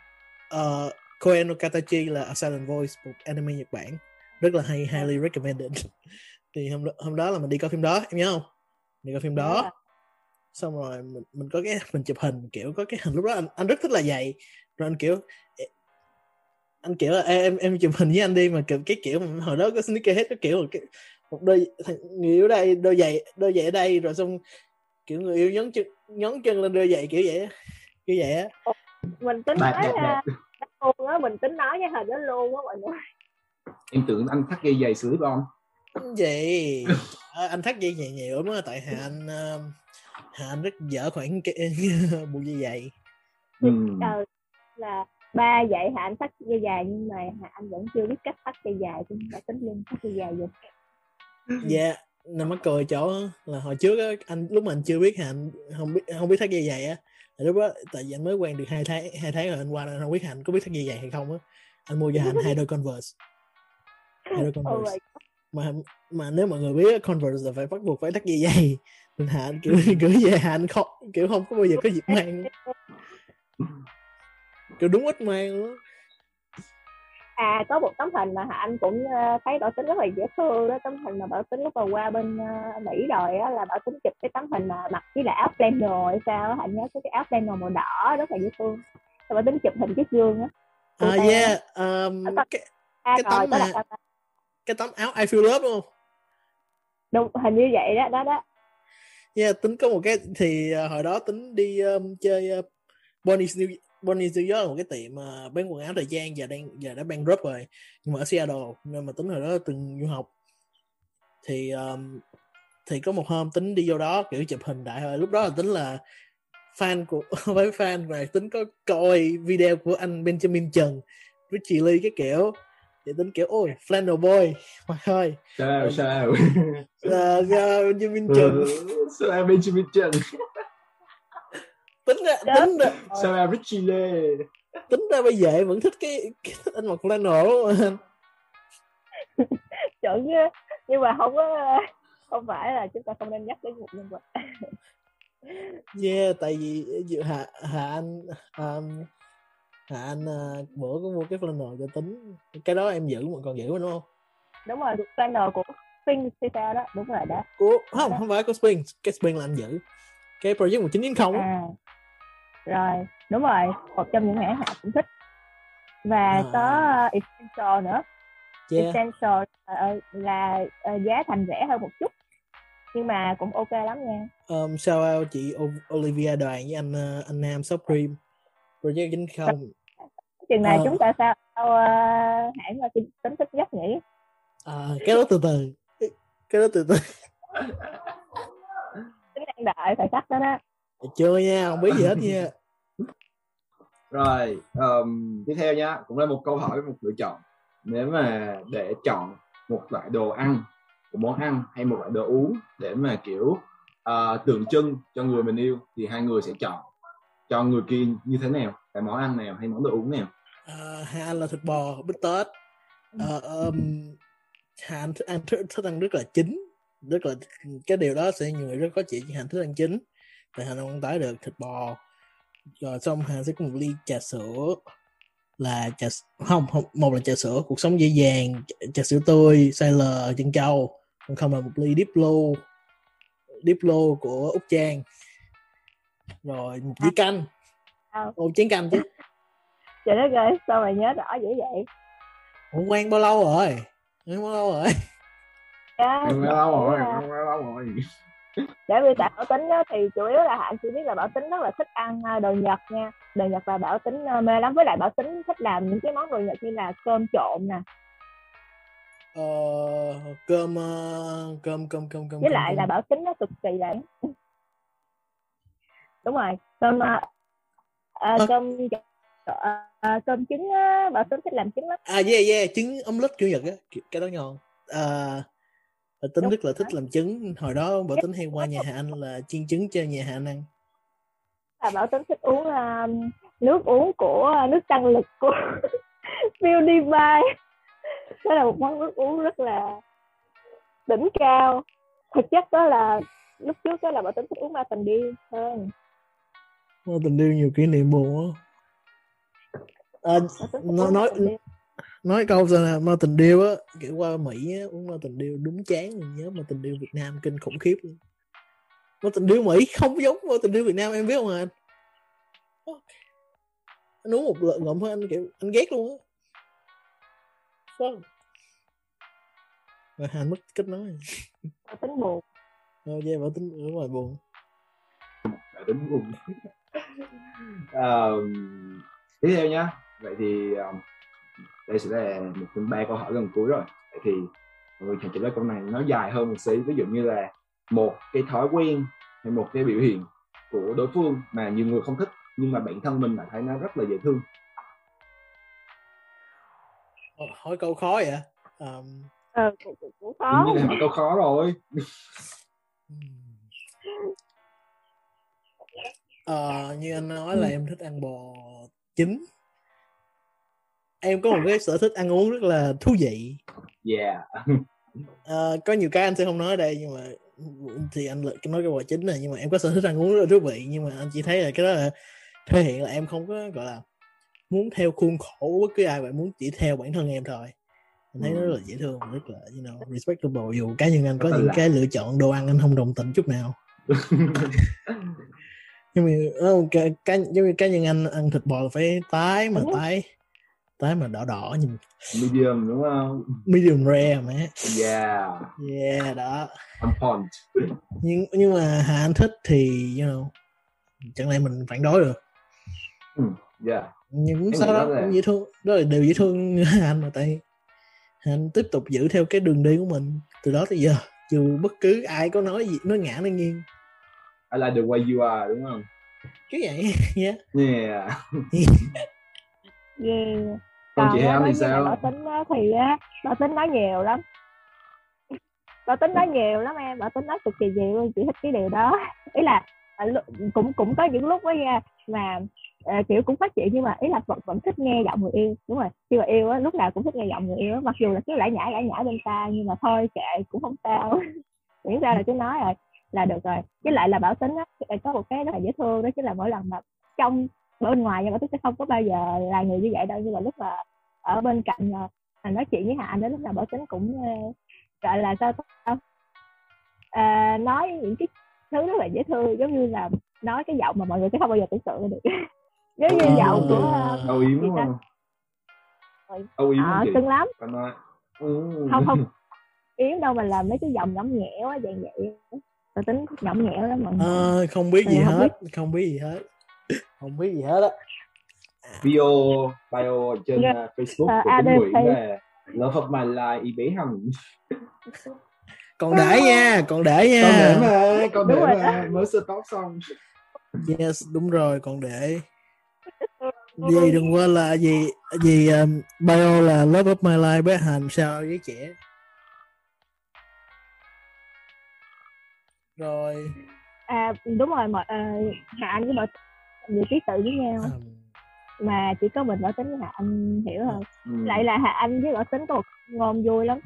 uh, Koen no Katachi là A Silent Voice một anime Nhật Bản. Rất là hay highly recommended. Thì hôm đó, hôm đó là mình đi coi phim đó em nhớ không? Đi coi phim đó. Xong rồi mình mình có cái mình chụp hình kiểu có cái hình lúc đó anh anh rất thích là vậy. Rồi anh kiểu anh kiểu là em em chụp hình với anh đi mà kiểu cái kiểu hồi đó có sneakerhead cái kiểu cái, một đôi người yêu đây đôi giày đôi giày ở đây rồi xong kiểu người yêu nhấn chân nhấn chân lên đôi giày kiểu vậy kiểu vậy á. Mình tính nói là luôn á mình tính nói cái hình đó luôn á mọi người. Em tưởng anh thắt dây giày sửa không gì à, anh thắt dây nhẹ nhiều lắm á tại hà anh uh, hà anh rất dở khoảng cái buộc dây giày. Ừ. ừ. là ba dạy hà anh thắt dây dài nhưng mà hà anh vẫn chưa biết cách thắt dây dài nên đã tính luôn thắt dây dài rồi dạ yeah nằm mắc cười chỗ là hồi trước á anh lúc mà anh chưa biết hạnh không biết không biết thắt dây giày á lúc đó tại vì anh mới quen được hai tháng hai tháng rồi anh qua anh không biết hạnh có biết thắt dây giày hay không á. Anh mua cho hạnh hai đôi converse. Hai đôi converse. oh mà mà nếu mọi người biết converse là phải bắt buộc phải thắt dây giày nên hạnh kiểu gửi về hạnh không kiểu không có bao giờ có dịp mang. Kiểu đúng ít mang luôn à có một tấm hình mà anh cũng ờ, thấy bảo tính rất là dễ thương đó. Tấm hình mà bảo tính lúc mà qua bên ờ, mỹ rồi á là bảo tính chụp cái tấm hình mà mặc với là áo flannel hay sao anh nhớ cái áo flannel màu đỏ rất là dễ thương. Rồi bảo tính chụp hình chiếc gương á. À yeah um, cái, à, cái tấm mà cái tấm áo I feel love đúng không? Đúng hình như vậy đó đó đó. Yeah tính có một cái thì uh, hồi đó tính đi um, chơi uh, Bonnie's New Bonnie York là một cái tiệm uh, bán quần áo thời gian giờ đang giờ đã ban bankrupt rồi nhưng mà ở Seattle nên mà tính hồi đó từng du học. Thì um, thì có một hôm tính đi vô đó kiểu chụp hình đại rồi lúc đó là tính là fan của với fan và tính có coi video của anh Benjamin Trần với chị Ly cái kiểu. Thì tính kiểu ôi flannel boy mà thôi sao sao? Uh, Benjamin Trần? ừ, sao Benjamin Trần tính ra tính ra sao là Richie Lê tính ra bây giờ em vẫn thích cái, cái thích anh mặc flannel không anh chuẩn nhưng mà không có không phải là chúng ta không nên nhắc đến một nhân vật. Yeah tại vì dự hạ hạ anh um, hạ anh uh, bữa có mua cái flannel cho tính. Cái đó em giữ mà còn giữ mà đúng không? Đúng rồi flannel của Spring thì sao đó. Đúng rồi đó. Của không không phải của Spring cái Spring là anh giữ cái project 1990 à rồi đúng rồi một trong những hãng hạ cũng thích. Và À. có uh, essential nữa. Yeah. essential ờ, là ờ, giá thành rẻ hơn một chút nhưng mà cũng ok lắm nha. Um, shout out chị Olivia Đoàn với anh uh, anh Nam Supreme? Project 90 chừng này Ờ. chúng ta sao sao, ờ, hãng là tính thích nhất nhỉ? À, cái đó từ từ. Cái đó từ từ đợi thời khắc đó đó. Chưa nha không biết gì hết nha. Rồi um, tiếp theo nhá cũng là một câu hỏi với một lựa chọn. Nếu mà để chọn một loại đồ ăn một món ăn hay một loại đồ uống để mà kiểu ờ, tượng trưng cho người mình yêu thì hai người sẽ chọn. Cho người kia như thế nào? Cái món ăn nào hay món đồ uống nào? Uh, hai anh là thịt bò bít tết. Uh, um, hai anh thích ăn thích, thích ăn rất là chín rất là cái điều đó sẽ nhiều người rất có chị hành thích ăn chín. Tại hành không tái được thịt bò. Rồi xong hành sẽ có một ly trà sữa. Là trà không, không một là trà sữa cuộc sống dễ dàng. Trà, sữa tươi Sailor chân châu. Còn không là một ly Diplo. Diplo của Úc Trang. Rồi một dĩa canh. Sao? ô chén canh chứ. Trời đất ơi sao mà nhớ rõ dữ vậy? Ủa quen bao lâu rồi. Quen bao lâu rồi Dạ, Em nói lâu rồi em nói lâu rồi. Để vì tại bảo tính á, thì chủ yếu là hạnh chỉ biết là bảo tính rất là thích ăn à, đồ nhật nha. Đồ nhật là bảo tính à, mê lắm. Với lại bảo tính thích làm những cái món đồ nhật như là cơm trộn nè. Ờ, cơm ờ, cơm cơm cơm cơm với cơm, lại cơm. là bảo tính nó cực kỳ là đúng rồi cơm à, à, Ờ. cơm à, cơm trứng á, bảo tính thích làm trứng lắm. À yeah yeah trứng omelette chủ nhật á Kiểu- cái đó ngon. À, bà tính Đúng rất là thích làm trứng. Hồi đó bà tính hay qua nhà Hà Anh là chiên trứng cho nhà Hà Anh ăn. Là bảo tính thích uống à, nước uống của nước tăng lực của PewDiePie. Đó là một món nước uống rất là đỉnh cao. Thực chất đó là lúc trước đó là bảo tính thích uống Mountain Dew hơn. Ô, tình yêu nhiều kỷ niệm buồn á à, Bảo nói Dew. Nói câu sao nè mà tình điêu á kiểu qua Mỹ á uống tình điêu đúng chán mình nhớ mà tình điêu Việt Nam kinh khủng khiếp luôn. Tình điêu Mỹ không giống mà tình điêu Việt Nam em biết không anh? Anh uống một lượng ngụm thôi anh kiểu anh ghét luôn á. Fuck. rồi hành mất kết nối bảo tính buồn. Rồi yeah, bảo tính đúng rồi buồn. Đã tính buồn. Ờm, tiếp theo nhá. Vậy thì um, đây sẽ là một trong ba câu hỏi gần cuối rồi. Vậy thì mọi người trả lời câu này nó dài hơn một xí. Ví dụ như là một cái thói quen hay một cái biểu hiện của đối phương mà nhiều người không thích nhưng mà bản thân mình lại thấy nó rất là dễ thương. Ờ, hỏi câu khó vậy? Um, ờ cũng, cũng, cũng Tự khó nhiên là hỏi câu khó rồi. Ờ, như anh nói là em thích ăn bò chín em có một cái sở thích ăn uống rất là thú vị. Yeah. Ờ, có nhiều cái anh sẽ không nói ở đây nhưng mà thì anh lại nói cái bò chính này. Nhưng mà em có sở thích ăn uống rất là thú vị nhưng mà anh chỉ thấy là cái đó là thể hiện là em không có gọi là muốn theo khuôn khổ bất cứ ai vậy muốn chỉ theo bản thân em thôi. Anh thấy nó rất là dễ thương rất là you know respectable. Dù cá nhân anh có những cái lựa chọn đồ ăn anh không đồng tình chút nào. Nhưng mà ờ, cá, cá, giống như cá nhân anh ăn thịt bò là phải tái mà Ừ. tái tái mà đỏ đỏ nhìn medium đúng không? Medium rare mà. Yeah. Yeah đó. On point. Nhưng nhưng mà Hà Anh thích thì you know chẳng lẽ mình phản đối được? Yeah. Nhưng cũng nghĩ đó cũng dễ thương đó là điều dễ thương Hà Anh mà tại Hà Anh tiếp tục giữ theo cái đường đi của mình từ đó tới giờ dù bất cứ ai có nói gì nói ngã nói nghiêng. I like the way you are đúng không? Cứ vậy yeah. yeah. Yeah. Còn chị Ham thì lại bảo sao? tính thì á bảo tính nói nhiều lắm. Bảo tính nói nhiều lắm em bảo tính nói cực kỳ nhiều luôn chị thích cái điều đó. Ý là à, cũng cũng có những lúc đó nha mà à, kiểu cũng phát triển nhưng mà ý là vẫn vẫn thích nghe giọng người yêu đúng rồi. Khi mà yêu á lúc nào cũng thích nghe giọng người yêu mặc dù là cứ lải nhải lải nhải bên ta nhưng mà thôi kệ cũng không sao. Miễn ra là cứ nói rồi là được rồi. Với lại là bảo tính á có một cái rất là dễ thương đó chính là mỗi lần mà trong bên ngoài nhưng mà tôi sẽ không có bao giờ là người như vậy đâu. Nhưng mà lúc mà ở bên cạnh mà nói chuyện với hà anh đến lúc nào bảo tính cũng uh, gọi là sao không à, nói những cái thứ rất là dễ thương giống như là nói cái giọng mà mọi người sẽ không bao giờ tưởng tượng được. Giống như giọng của âu yếm đúng không âu yếm à, cưng lắm. Nói không không. Yếm đâu mà làm mấy cái giọng nhõng nhẽo á dạng vậy tôi tính nhõng nhẽo lắm mọi người. À, không biết gì không hết biết. không biết gì hết không biết gì hết á. Bio bio trên yeah. uh, Facebook uh, của Tuấn Nguyễn là Love of My Life y bé hằng. Còn để nha còn để nha. Còn để mà còn để mà mới stop xong. Yes đúng rồi còn để. Gì đừng quên là gì gì um, bio là love of my life bé hành sao với trẻ? Rồi. À đúng rồi mọi uh, hà anh với mọi người ký tự với nhau. Um, mà chỉ có mình võ tính với hà anh hiểu thôi. Ừ. lại là hà anh với võ tính có một ngon vui lắm.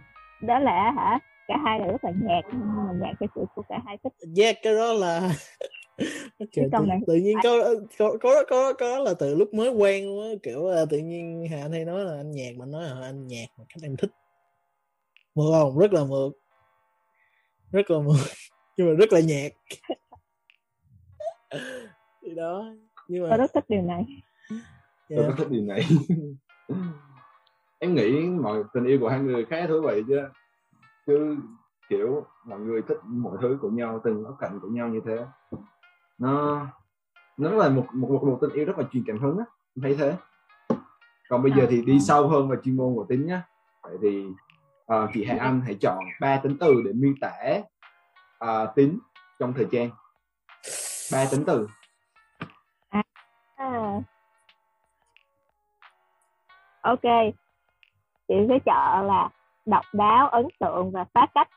Đó là hả cả hai đều rất là nhạt nhưng mà nhạt theo kiểu của cả hai thích. Yeah cái đó là Trời, tự, tự nhiên có có có có có là từ lúc mới quen luôn á kiểu là tự nhiên hà anh hay nói là anh nhạc mà nói là anh nhạc mà cách em thích. Mượt không rất là mượt rất là mượt nhưng mà rất là nhạc thì đó nhưng mà tôi rất thích điều này. Yeah. tôi rất thích điều này. Em nghĩ mọi tình yêu của hai người khá thú vị chứ. Chứ kiểu mọi người thích mọi thứ của nhau từng góc cạnh của nhau như thế. Nó nó là một một một, một tình yêu rất là truyền cảm hứng á. Thấy thế. Còn bây giờ thì đi sâu hơn vào chuyên môn của tính nhá. Vậy thì uh, chị Hà Anh hãy chọn ba tính từ để miêu tả uh, tính trong thời trang ba tính từ ok. Chị sẽ chọn là độc đáo ấn tượng và phá cách.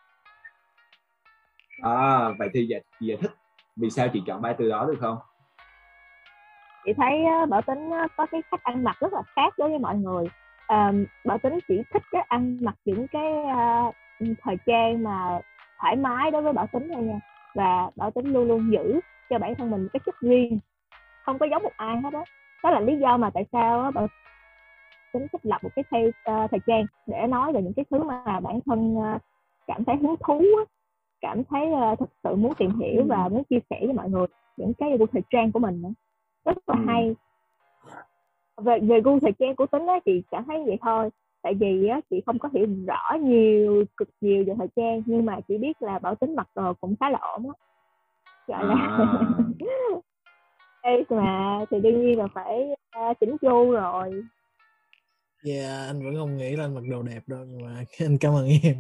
À vậy thì giải, giải thích. Vì sao chị chọn ba từ đó được không? Chị thấy bảo tính có cái cách ăn mặc rất là khác đối với mọi người. À, bảo tính chỉ thích cái ăn mặc những cái uh, thời trang mà thoải mái đối với bảo tính thôi nha. Và bảo tính luôn luôn giữ cho bản thân mình cái chất riêng. Không có giống một ai hết đó đó là lý do mà tại sao bảo tính thích lập một cái theo uh, thời trang để nói về những cái thứ mà bản thân uh, cảm thấy hứng thú cảm thấy uh, thực sự muốn tìm hiểu và muốn chia sẻ với mọi người những cái gu thời trang của mình nữa. Rất là ừ. hay. Về về gu thời trang của tính á chị cảm thấy vậy thôi. Tại vì á chị không có hiểu rõ nhiều cực nhiều về thời trang nhưng mà chỉ biết là bảo tính mặc đồ cũng khá là ổn á. Gọi là à. mà thì đương nhiên là phải uh, chỉnh chu rồi Yeah, anh vẫn không nghĩ là anh mặc đồ đẹp đâu nhưng mà anh cảm ơn em.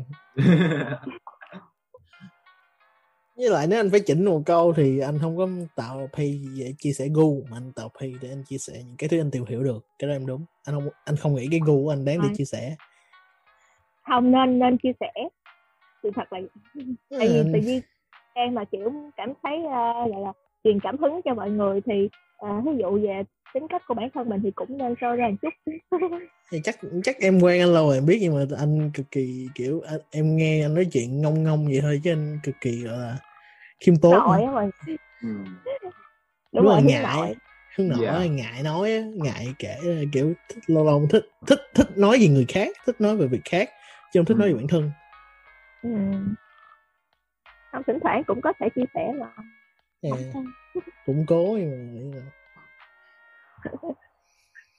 với lại nếu anh phải chỉnh một câu thì anh không có tạo page để chia sẻ gu mà anh tạo page để anh chia sẻ những cái thứ anh tìm hiểu được. Cái đó em đúng. Anh không anh không nghĩ cái gu của anh đáng để chia sẻ. Không nên nên chia sẻ. Sự thật là tại vì tự nhiên em mà kiểu cảm thấy uh, gọi là truyền cảm hứng cho mọi người thì uh, ví dụ về tính cách của bản thân mình thì cũng nên sâu ra một chút thì chắc chắc em quen anh lâu rồi em biết nhưng mà anh cực kỳ kiểu anh, em nghe anh nói chuyện ngông ngông vậy thôi chứ anh cực kỳ gọi là khiêm tốn nội mà. Ừ. đúng, đúng rồi ngại hướng nội yeah. Dạ. ngại nói ngại kể kiểu thích, lâu lâu thích thích thích nói về người khác thích nói về việc khác chứ không thích ừ. nói về bản thân ừ. không thỉnh thoảng cũng có thể chia sẻ mà. Cũng cố nhưng mà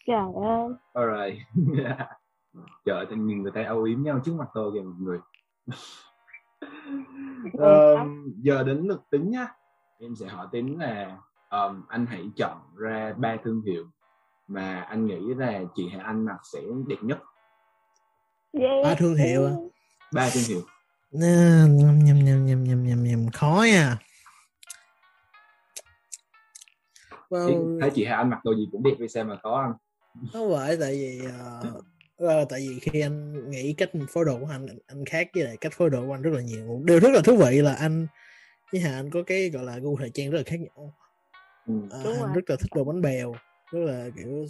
trời ơi alright trời tự nhìn người ta âu yếm nhau trước mặt tôi kìa mọi người um, giờ đến lượt tính nhá em sẽ hỏi tính là um, anh hãy chọn ra ba thương hiệu mà anh nghĩ là chị hay anh mặc sẽ đẹp nhất ba thương hiệu à ba thương hiệu nhầm nhầm nhầm nhầm nhầm nhầm nhầm khó nha well, thấy chị hai anh mặc đồ gì cũng đẹp vì sao mà có anh không phải tại vì uh, uh, tại vì khi anh nghĩ cách phối đồ của anh anh khác với lại cách phối đồ của anh rất là nhiều. Điều rất là thú vị là anh với hà anh có cái gọi là gu thời trang rất là khác nhau. Ừ. uh, anh rất là thích đồ bánh bèo rất là kiểu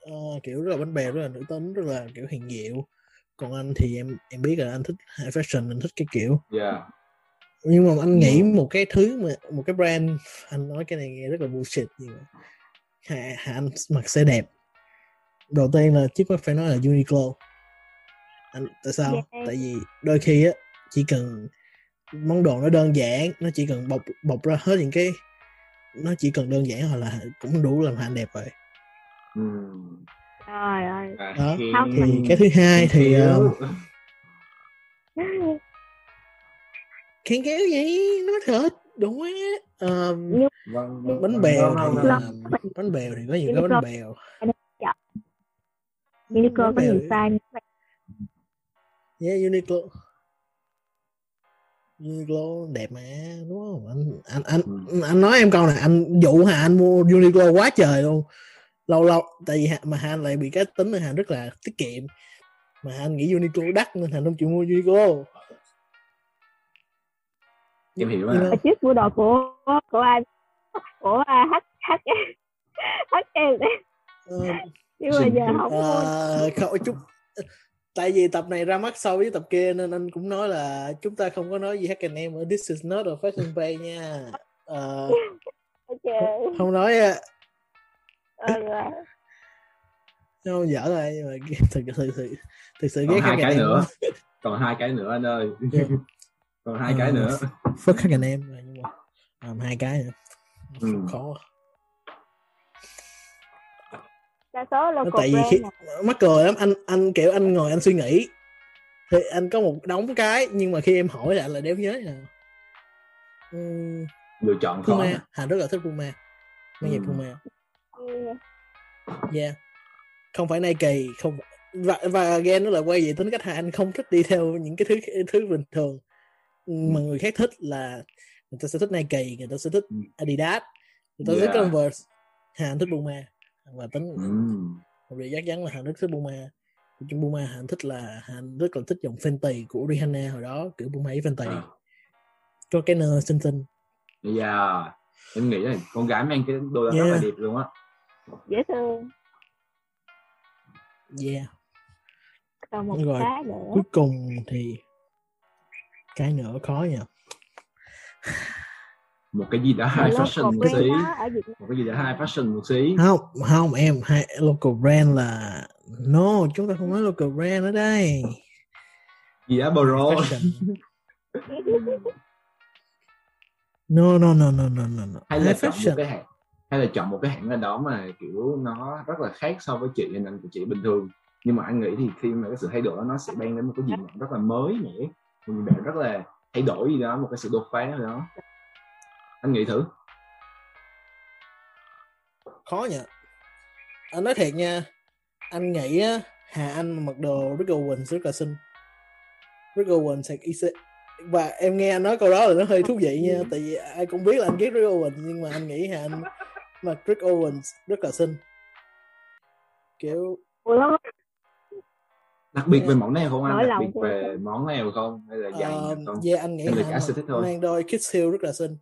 ờ, kiểu rất là bánh bèo rất là nữ tính rất là kiểu hiền diệu. Còn anh thì em em biết là anh thích high fashion anh thích cái kiểu. Yeah nhưng mà anh nghĩ một cái thứ mà một cái brand anh nói cái này nghe rất là bullshit nhưng mà Hà, Hà anh mặc sẽ đẹp đầu tiên là trước mắt phải nói là Uniqlo anh tại sao Yeah. tại vì đôi khi á chỉ cần món đồ nó đơn giản nó chỉ cần bọc bọc ra hết những cái nó chỉ cần đơn giản hoặc là cũng đủ làm Hà anh đẹp rồi Ừm. trời ơi À, Đó, khen- thì cái thứ hai thì khéo. khen kéo vậy nói thật đúng Ờ, vâng, vâng, bánh bèo vâng, thì vâng, bánh bèo thì có nhiều cái bánh bèo. Uniqlo có nhiều size yeah, Uniqlo. Uniqlo đẹp mà đúng không? Anh anh anh Ừ. anh nói em câu này anh dụ hà anh mua Uniqlo quá trời luôn. Lâu lâu tại vì mà hà anh lại bị cái tính là hà rất là tiết kiệm. Mà hà anh nghĩ Uniqlo đắt nên hà không chịu mua Uniqlo Em hiểu mà. ở trước mua đồ của của anh của à, H H H em Ờ, nhưng mà giờ không Ờ, không chút tại vì tập này ra mắt sau với tập kia nên anh cũng nói là chúng ta không có nói gì H&M ở this is not a fashion page nha. Ờ, ok. không nói à, ờ, không dở rồi nhưng mà thực thực thực thực sự còn ghét hai cái nữa. còn hai cái nữa anh ơi. Yeah. còn hai cái nữa phất H&M rồi nhưng mà làm hai cái nữa Ừ. khó. Đa số local tại vì khi nè. mắc cười lắm anh anh kiểu anh ngồi anh suy nghĩ. Thì anh có một đống cái nhưng mà khi em hỏi lại là đéo nhớ nào Uhm, lựa chọn khó Puma. Hà rất là thích Puma. Mấy giày Ừ. Puma. Ừ, yeah. Không phải Nike không và và again nó lại quay về tính cách hai anh không thích đi theo những cái thứ thứ bình thường mà người khác thích là người ta sẽ thích Nike người ta sẽ thích Ừ. Adidas người ta sẽ Yeah. thích Converse Hà Anh thích Puma và tính Ừm. một điều chắc chắn là Hà Anh rất thích Puma trong Puma Hà Anh thích là Hà Anh rất là thích dòng Fenty của Rihanna hồi đó kiểu Puma với Fenty À. có cái nơ xinh xinh yeah em nghĩ là con gái mang cái đôi đó rất là Yeah. đẹp luôn á dễ thương yeah còn một Rồi. cái nữa cuối cùng thì cái nữa khó nha một cái gì đó là high fashion một xí. ở một cái gì đó high fashion một xí. Không không em hai local brand là no chúng ta không nói local brand ở đây. Gì đó bro no no no no no no no. Hay là high chọn một cái hãng hay là chọn một cái hãng nào đó mà kiểu nó rất là khác so với chị nên của chị bình thường. Nhưng mà anh nghĩ thì khi mà cái sự thay đổi đó nó sẽ mang đến một cái gì đó rất là mới mẻ mình bạn rất là thay đổi gì đó một cái sự đột phá nào đó. Anh nghĩ thử. Khó nhỉ. Anh nói thiệt nha anh nghĩ á Hà Anh mặc đồ Rick Owens rất là xinh. Rick Owens sẽ sẽ- và em nghe anh nói câu đó là nó hơi thú vị nha tại vì ai cũng biết là anh ghét Rick Owens nhưng mà anh nghĩ Hà Anh mặc Rick Owens rất là xinh. Kiểu Ủa, đặc biệt về món nào không anh? Đặc biệt về món nào không? Hay là nào uh, không? yeah, anh nghĩ Hay là cả sở thích thôi? mang đôi Kids Hill rất là xinh.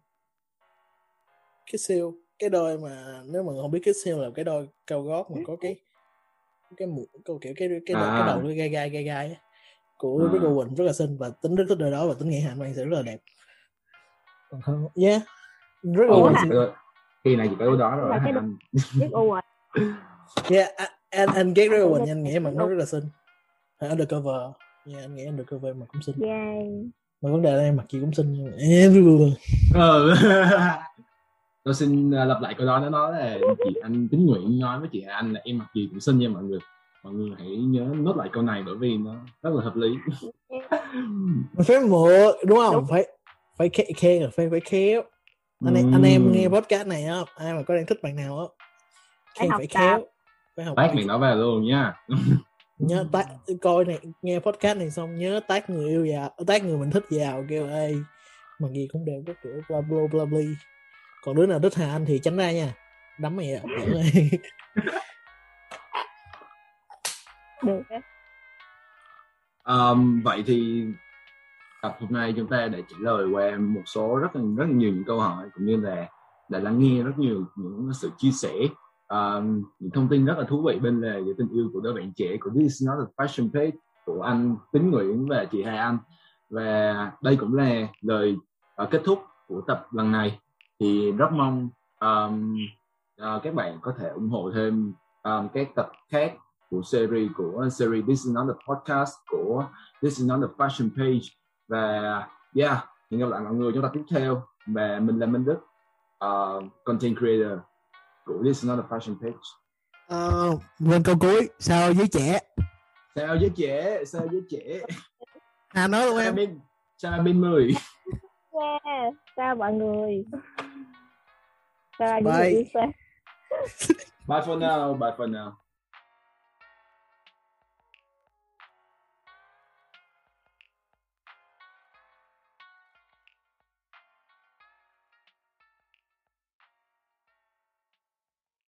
Kids Hill cái đôi mà nếu mà không biết Kids Hill là cái đôi cao gót mà có cái cái mũ câu kiểu cái cái, đầu, À. cái đầu nó gai gai gai gai của À. Rick Owens rất là xinh và tính rất thích đôi đó và tính nghĩ Hà Anh mang sẽ rất là đẹp. Còn không? Yeah Ồ, Owens chỉ có- khi này chỉ có đó rồi. Là cái biết u rồi. Yeah anh anh ghét Rick Owens anh nghĩ mặc nó rất là xinh Hay undercover yeah anh nghĩ undercover mà cũng xinh. Yeah. mà vấn đề là em mặc gì cũng xinh nhưng mà em ừ. tôi xin uh, lặp lại câu đó. Nó nói là chị anh tính nguyện nói với chị anh là em mặc gì cũng xinh nha mọi người. Mọi người hãy nhớ nốt lại câu này bởi vì nó rất là hợp lý. Mình phải mượn đúng không? Đúng. phải phải khe khe rồi phải phải khéo. Anh em anh em nghe podcast này á ai mà có đang thích bạn nào á Phải khen phải khéo phải học bài. miệng nói về luôn nha nhớ tag coi này nghe podcast này xong nhớ tag người yêu vào tag người mình thích vào kêu ê mặc gì cũng đều các kiểu bla bla bla bla. Còn đứa nào thích Hà Anh thì tránh ra nha. Đấm mày ạ được. Um, vậy thì tập hôm nay chúng ta đã trả lời qua một số rất là rất là nhiều những câu hỏi cũng như là đã lắng nghe rất nhiều những sự chia sẻ um, những thông tin rất là thú vị bên lề về tình yêu của đôi bạn trẻ của This is not a fashion page của anh Tính Nguyễn và chị Hà Anh. Và đây cũng là lời uh, kết thúc của tập lần này. Thì rất mong um, uh, các bạn có thể ủng hộ thêm um, các tập khác của series của series This is not a podcast của This is not a fashion page. Và yeah hẹn gặp lại mọi người trong tập tiếp theo. Và mình là Minh Đức uh, content creator của This is not a fashion page. Uh, quên câu cuối. Sao giới trẻ? Sao giới trẻ? Sao giới trẻ? Hà nói luôn em. Sao bên mười. Yeah. sao mọi người? Sao bye. bye for now bye for now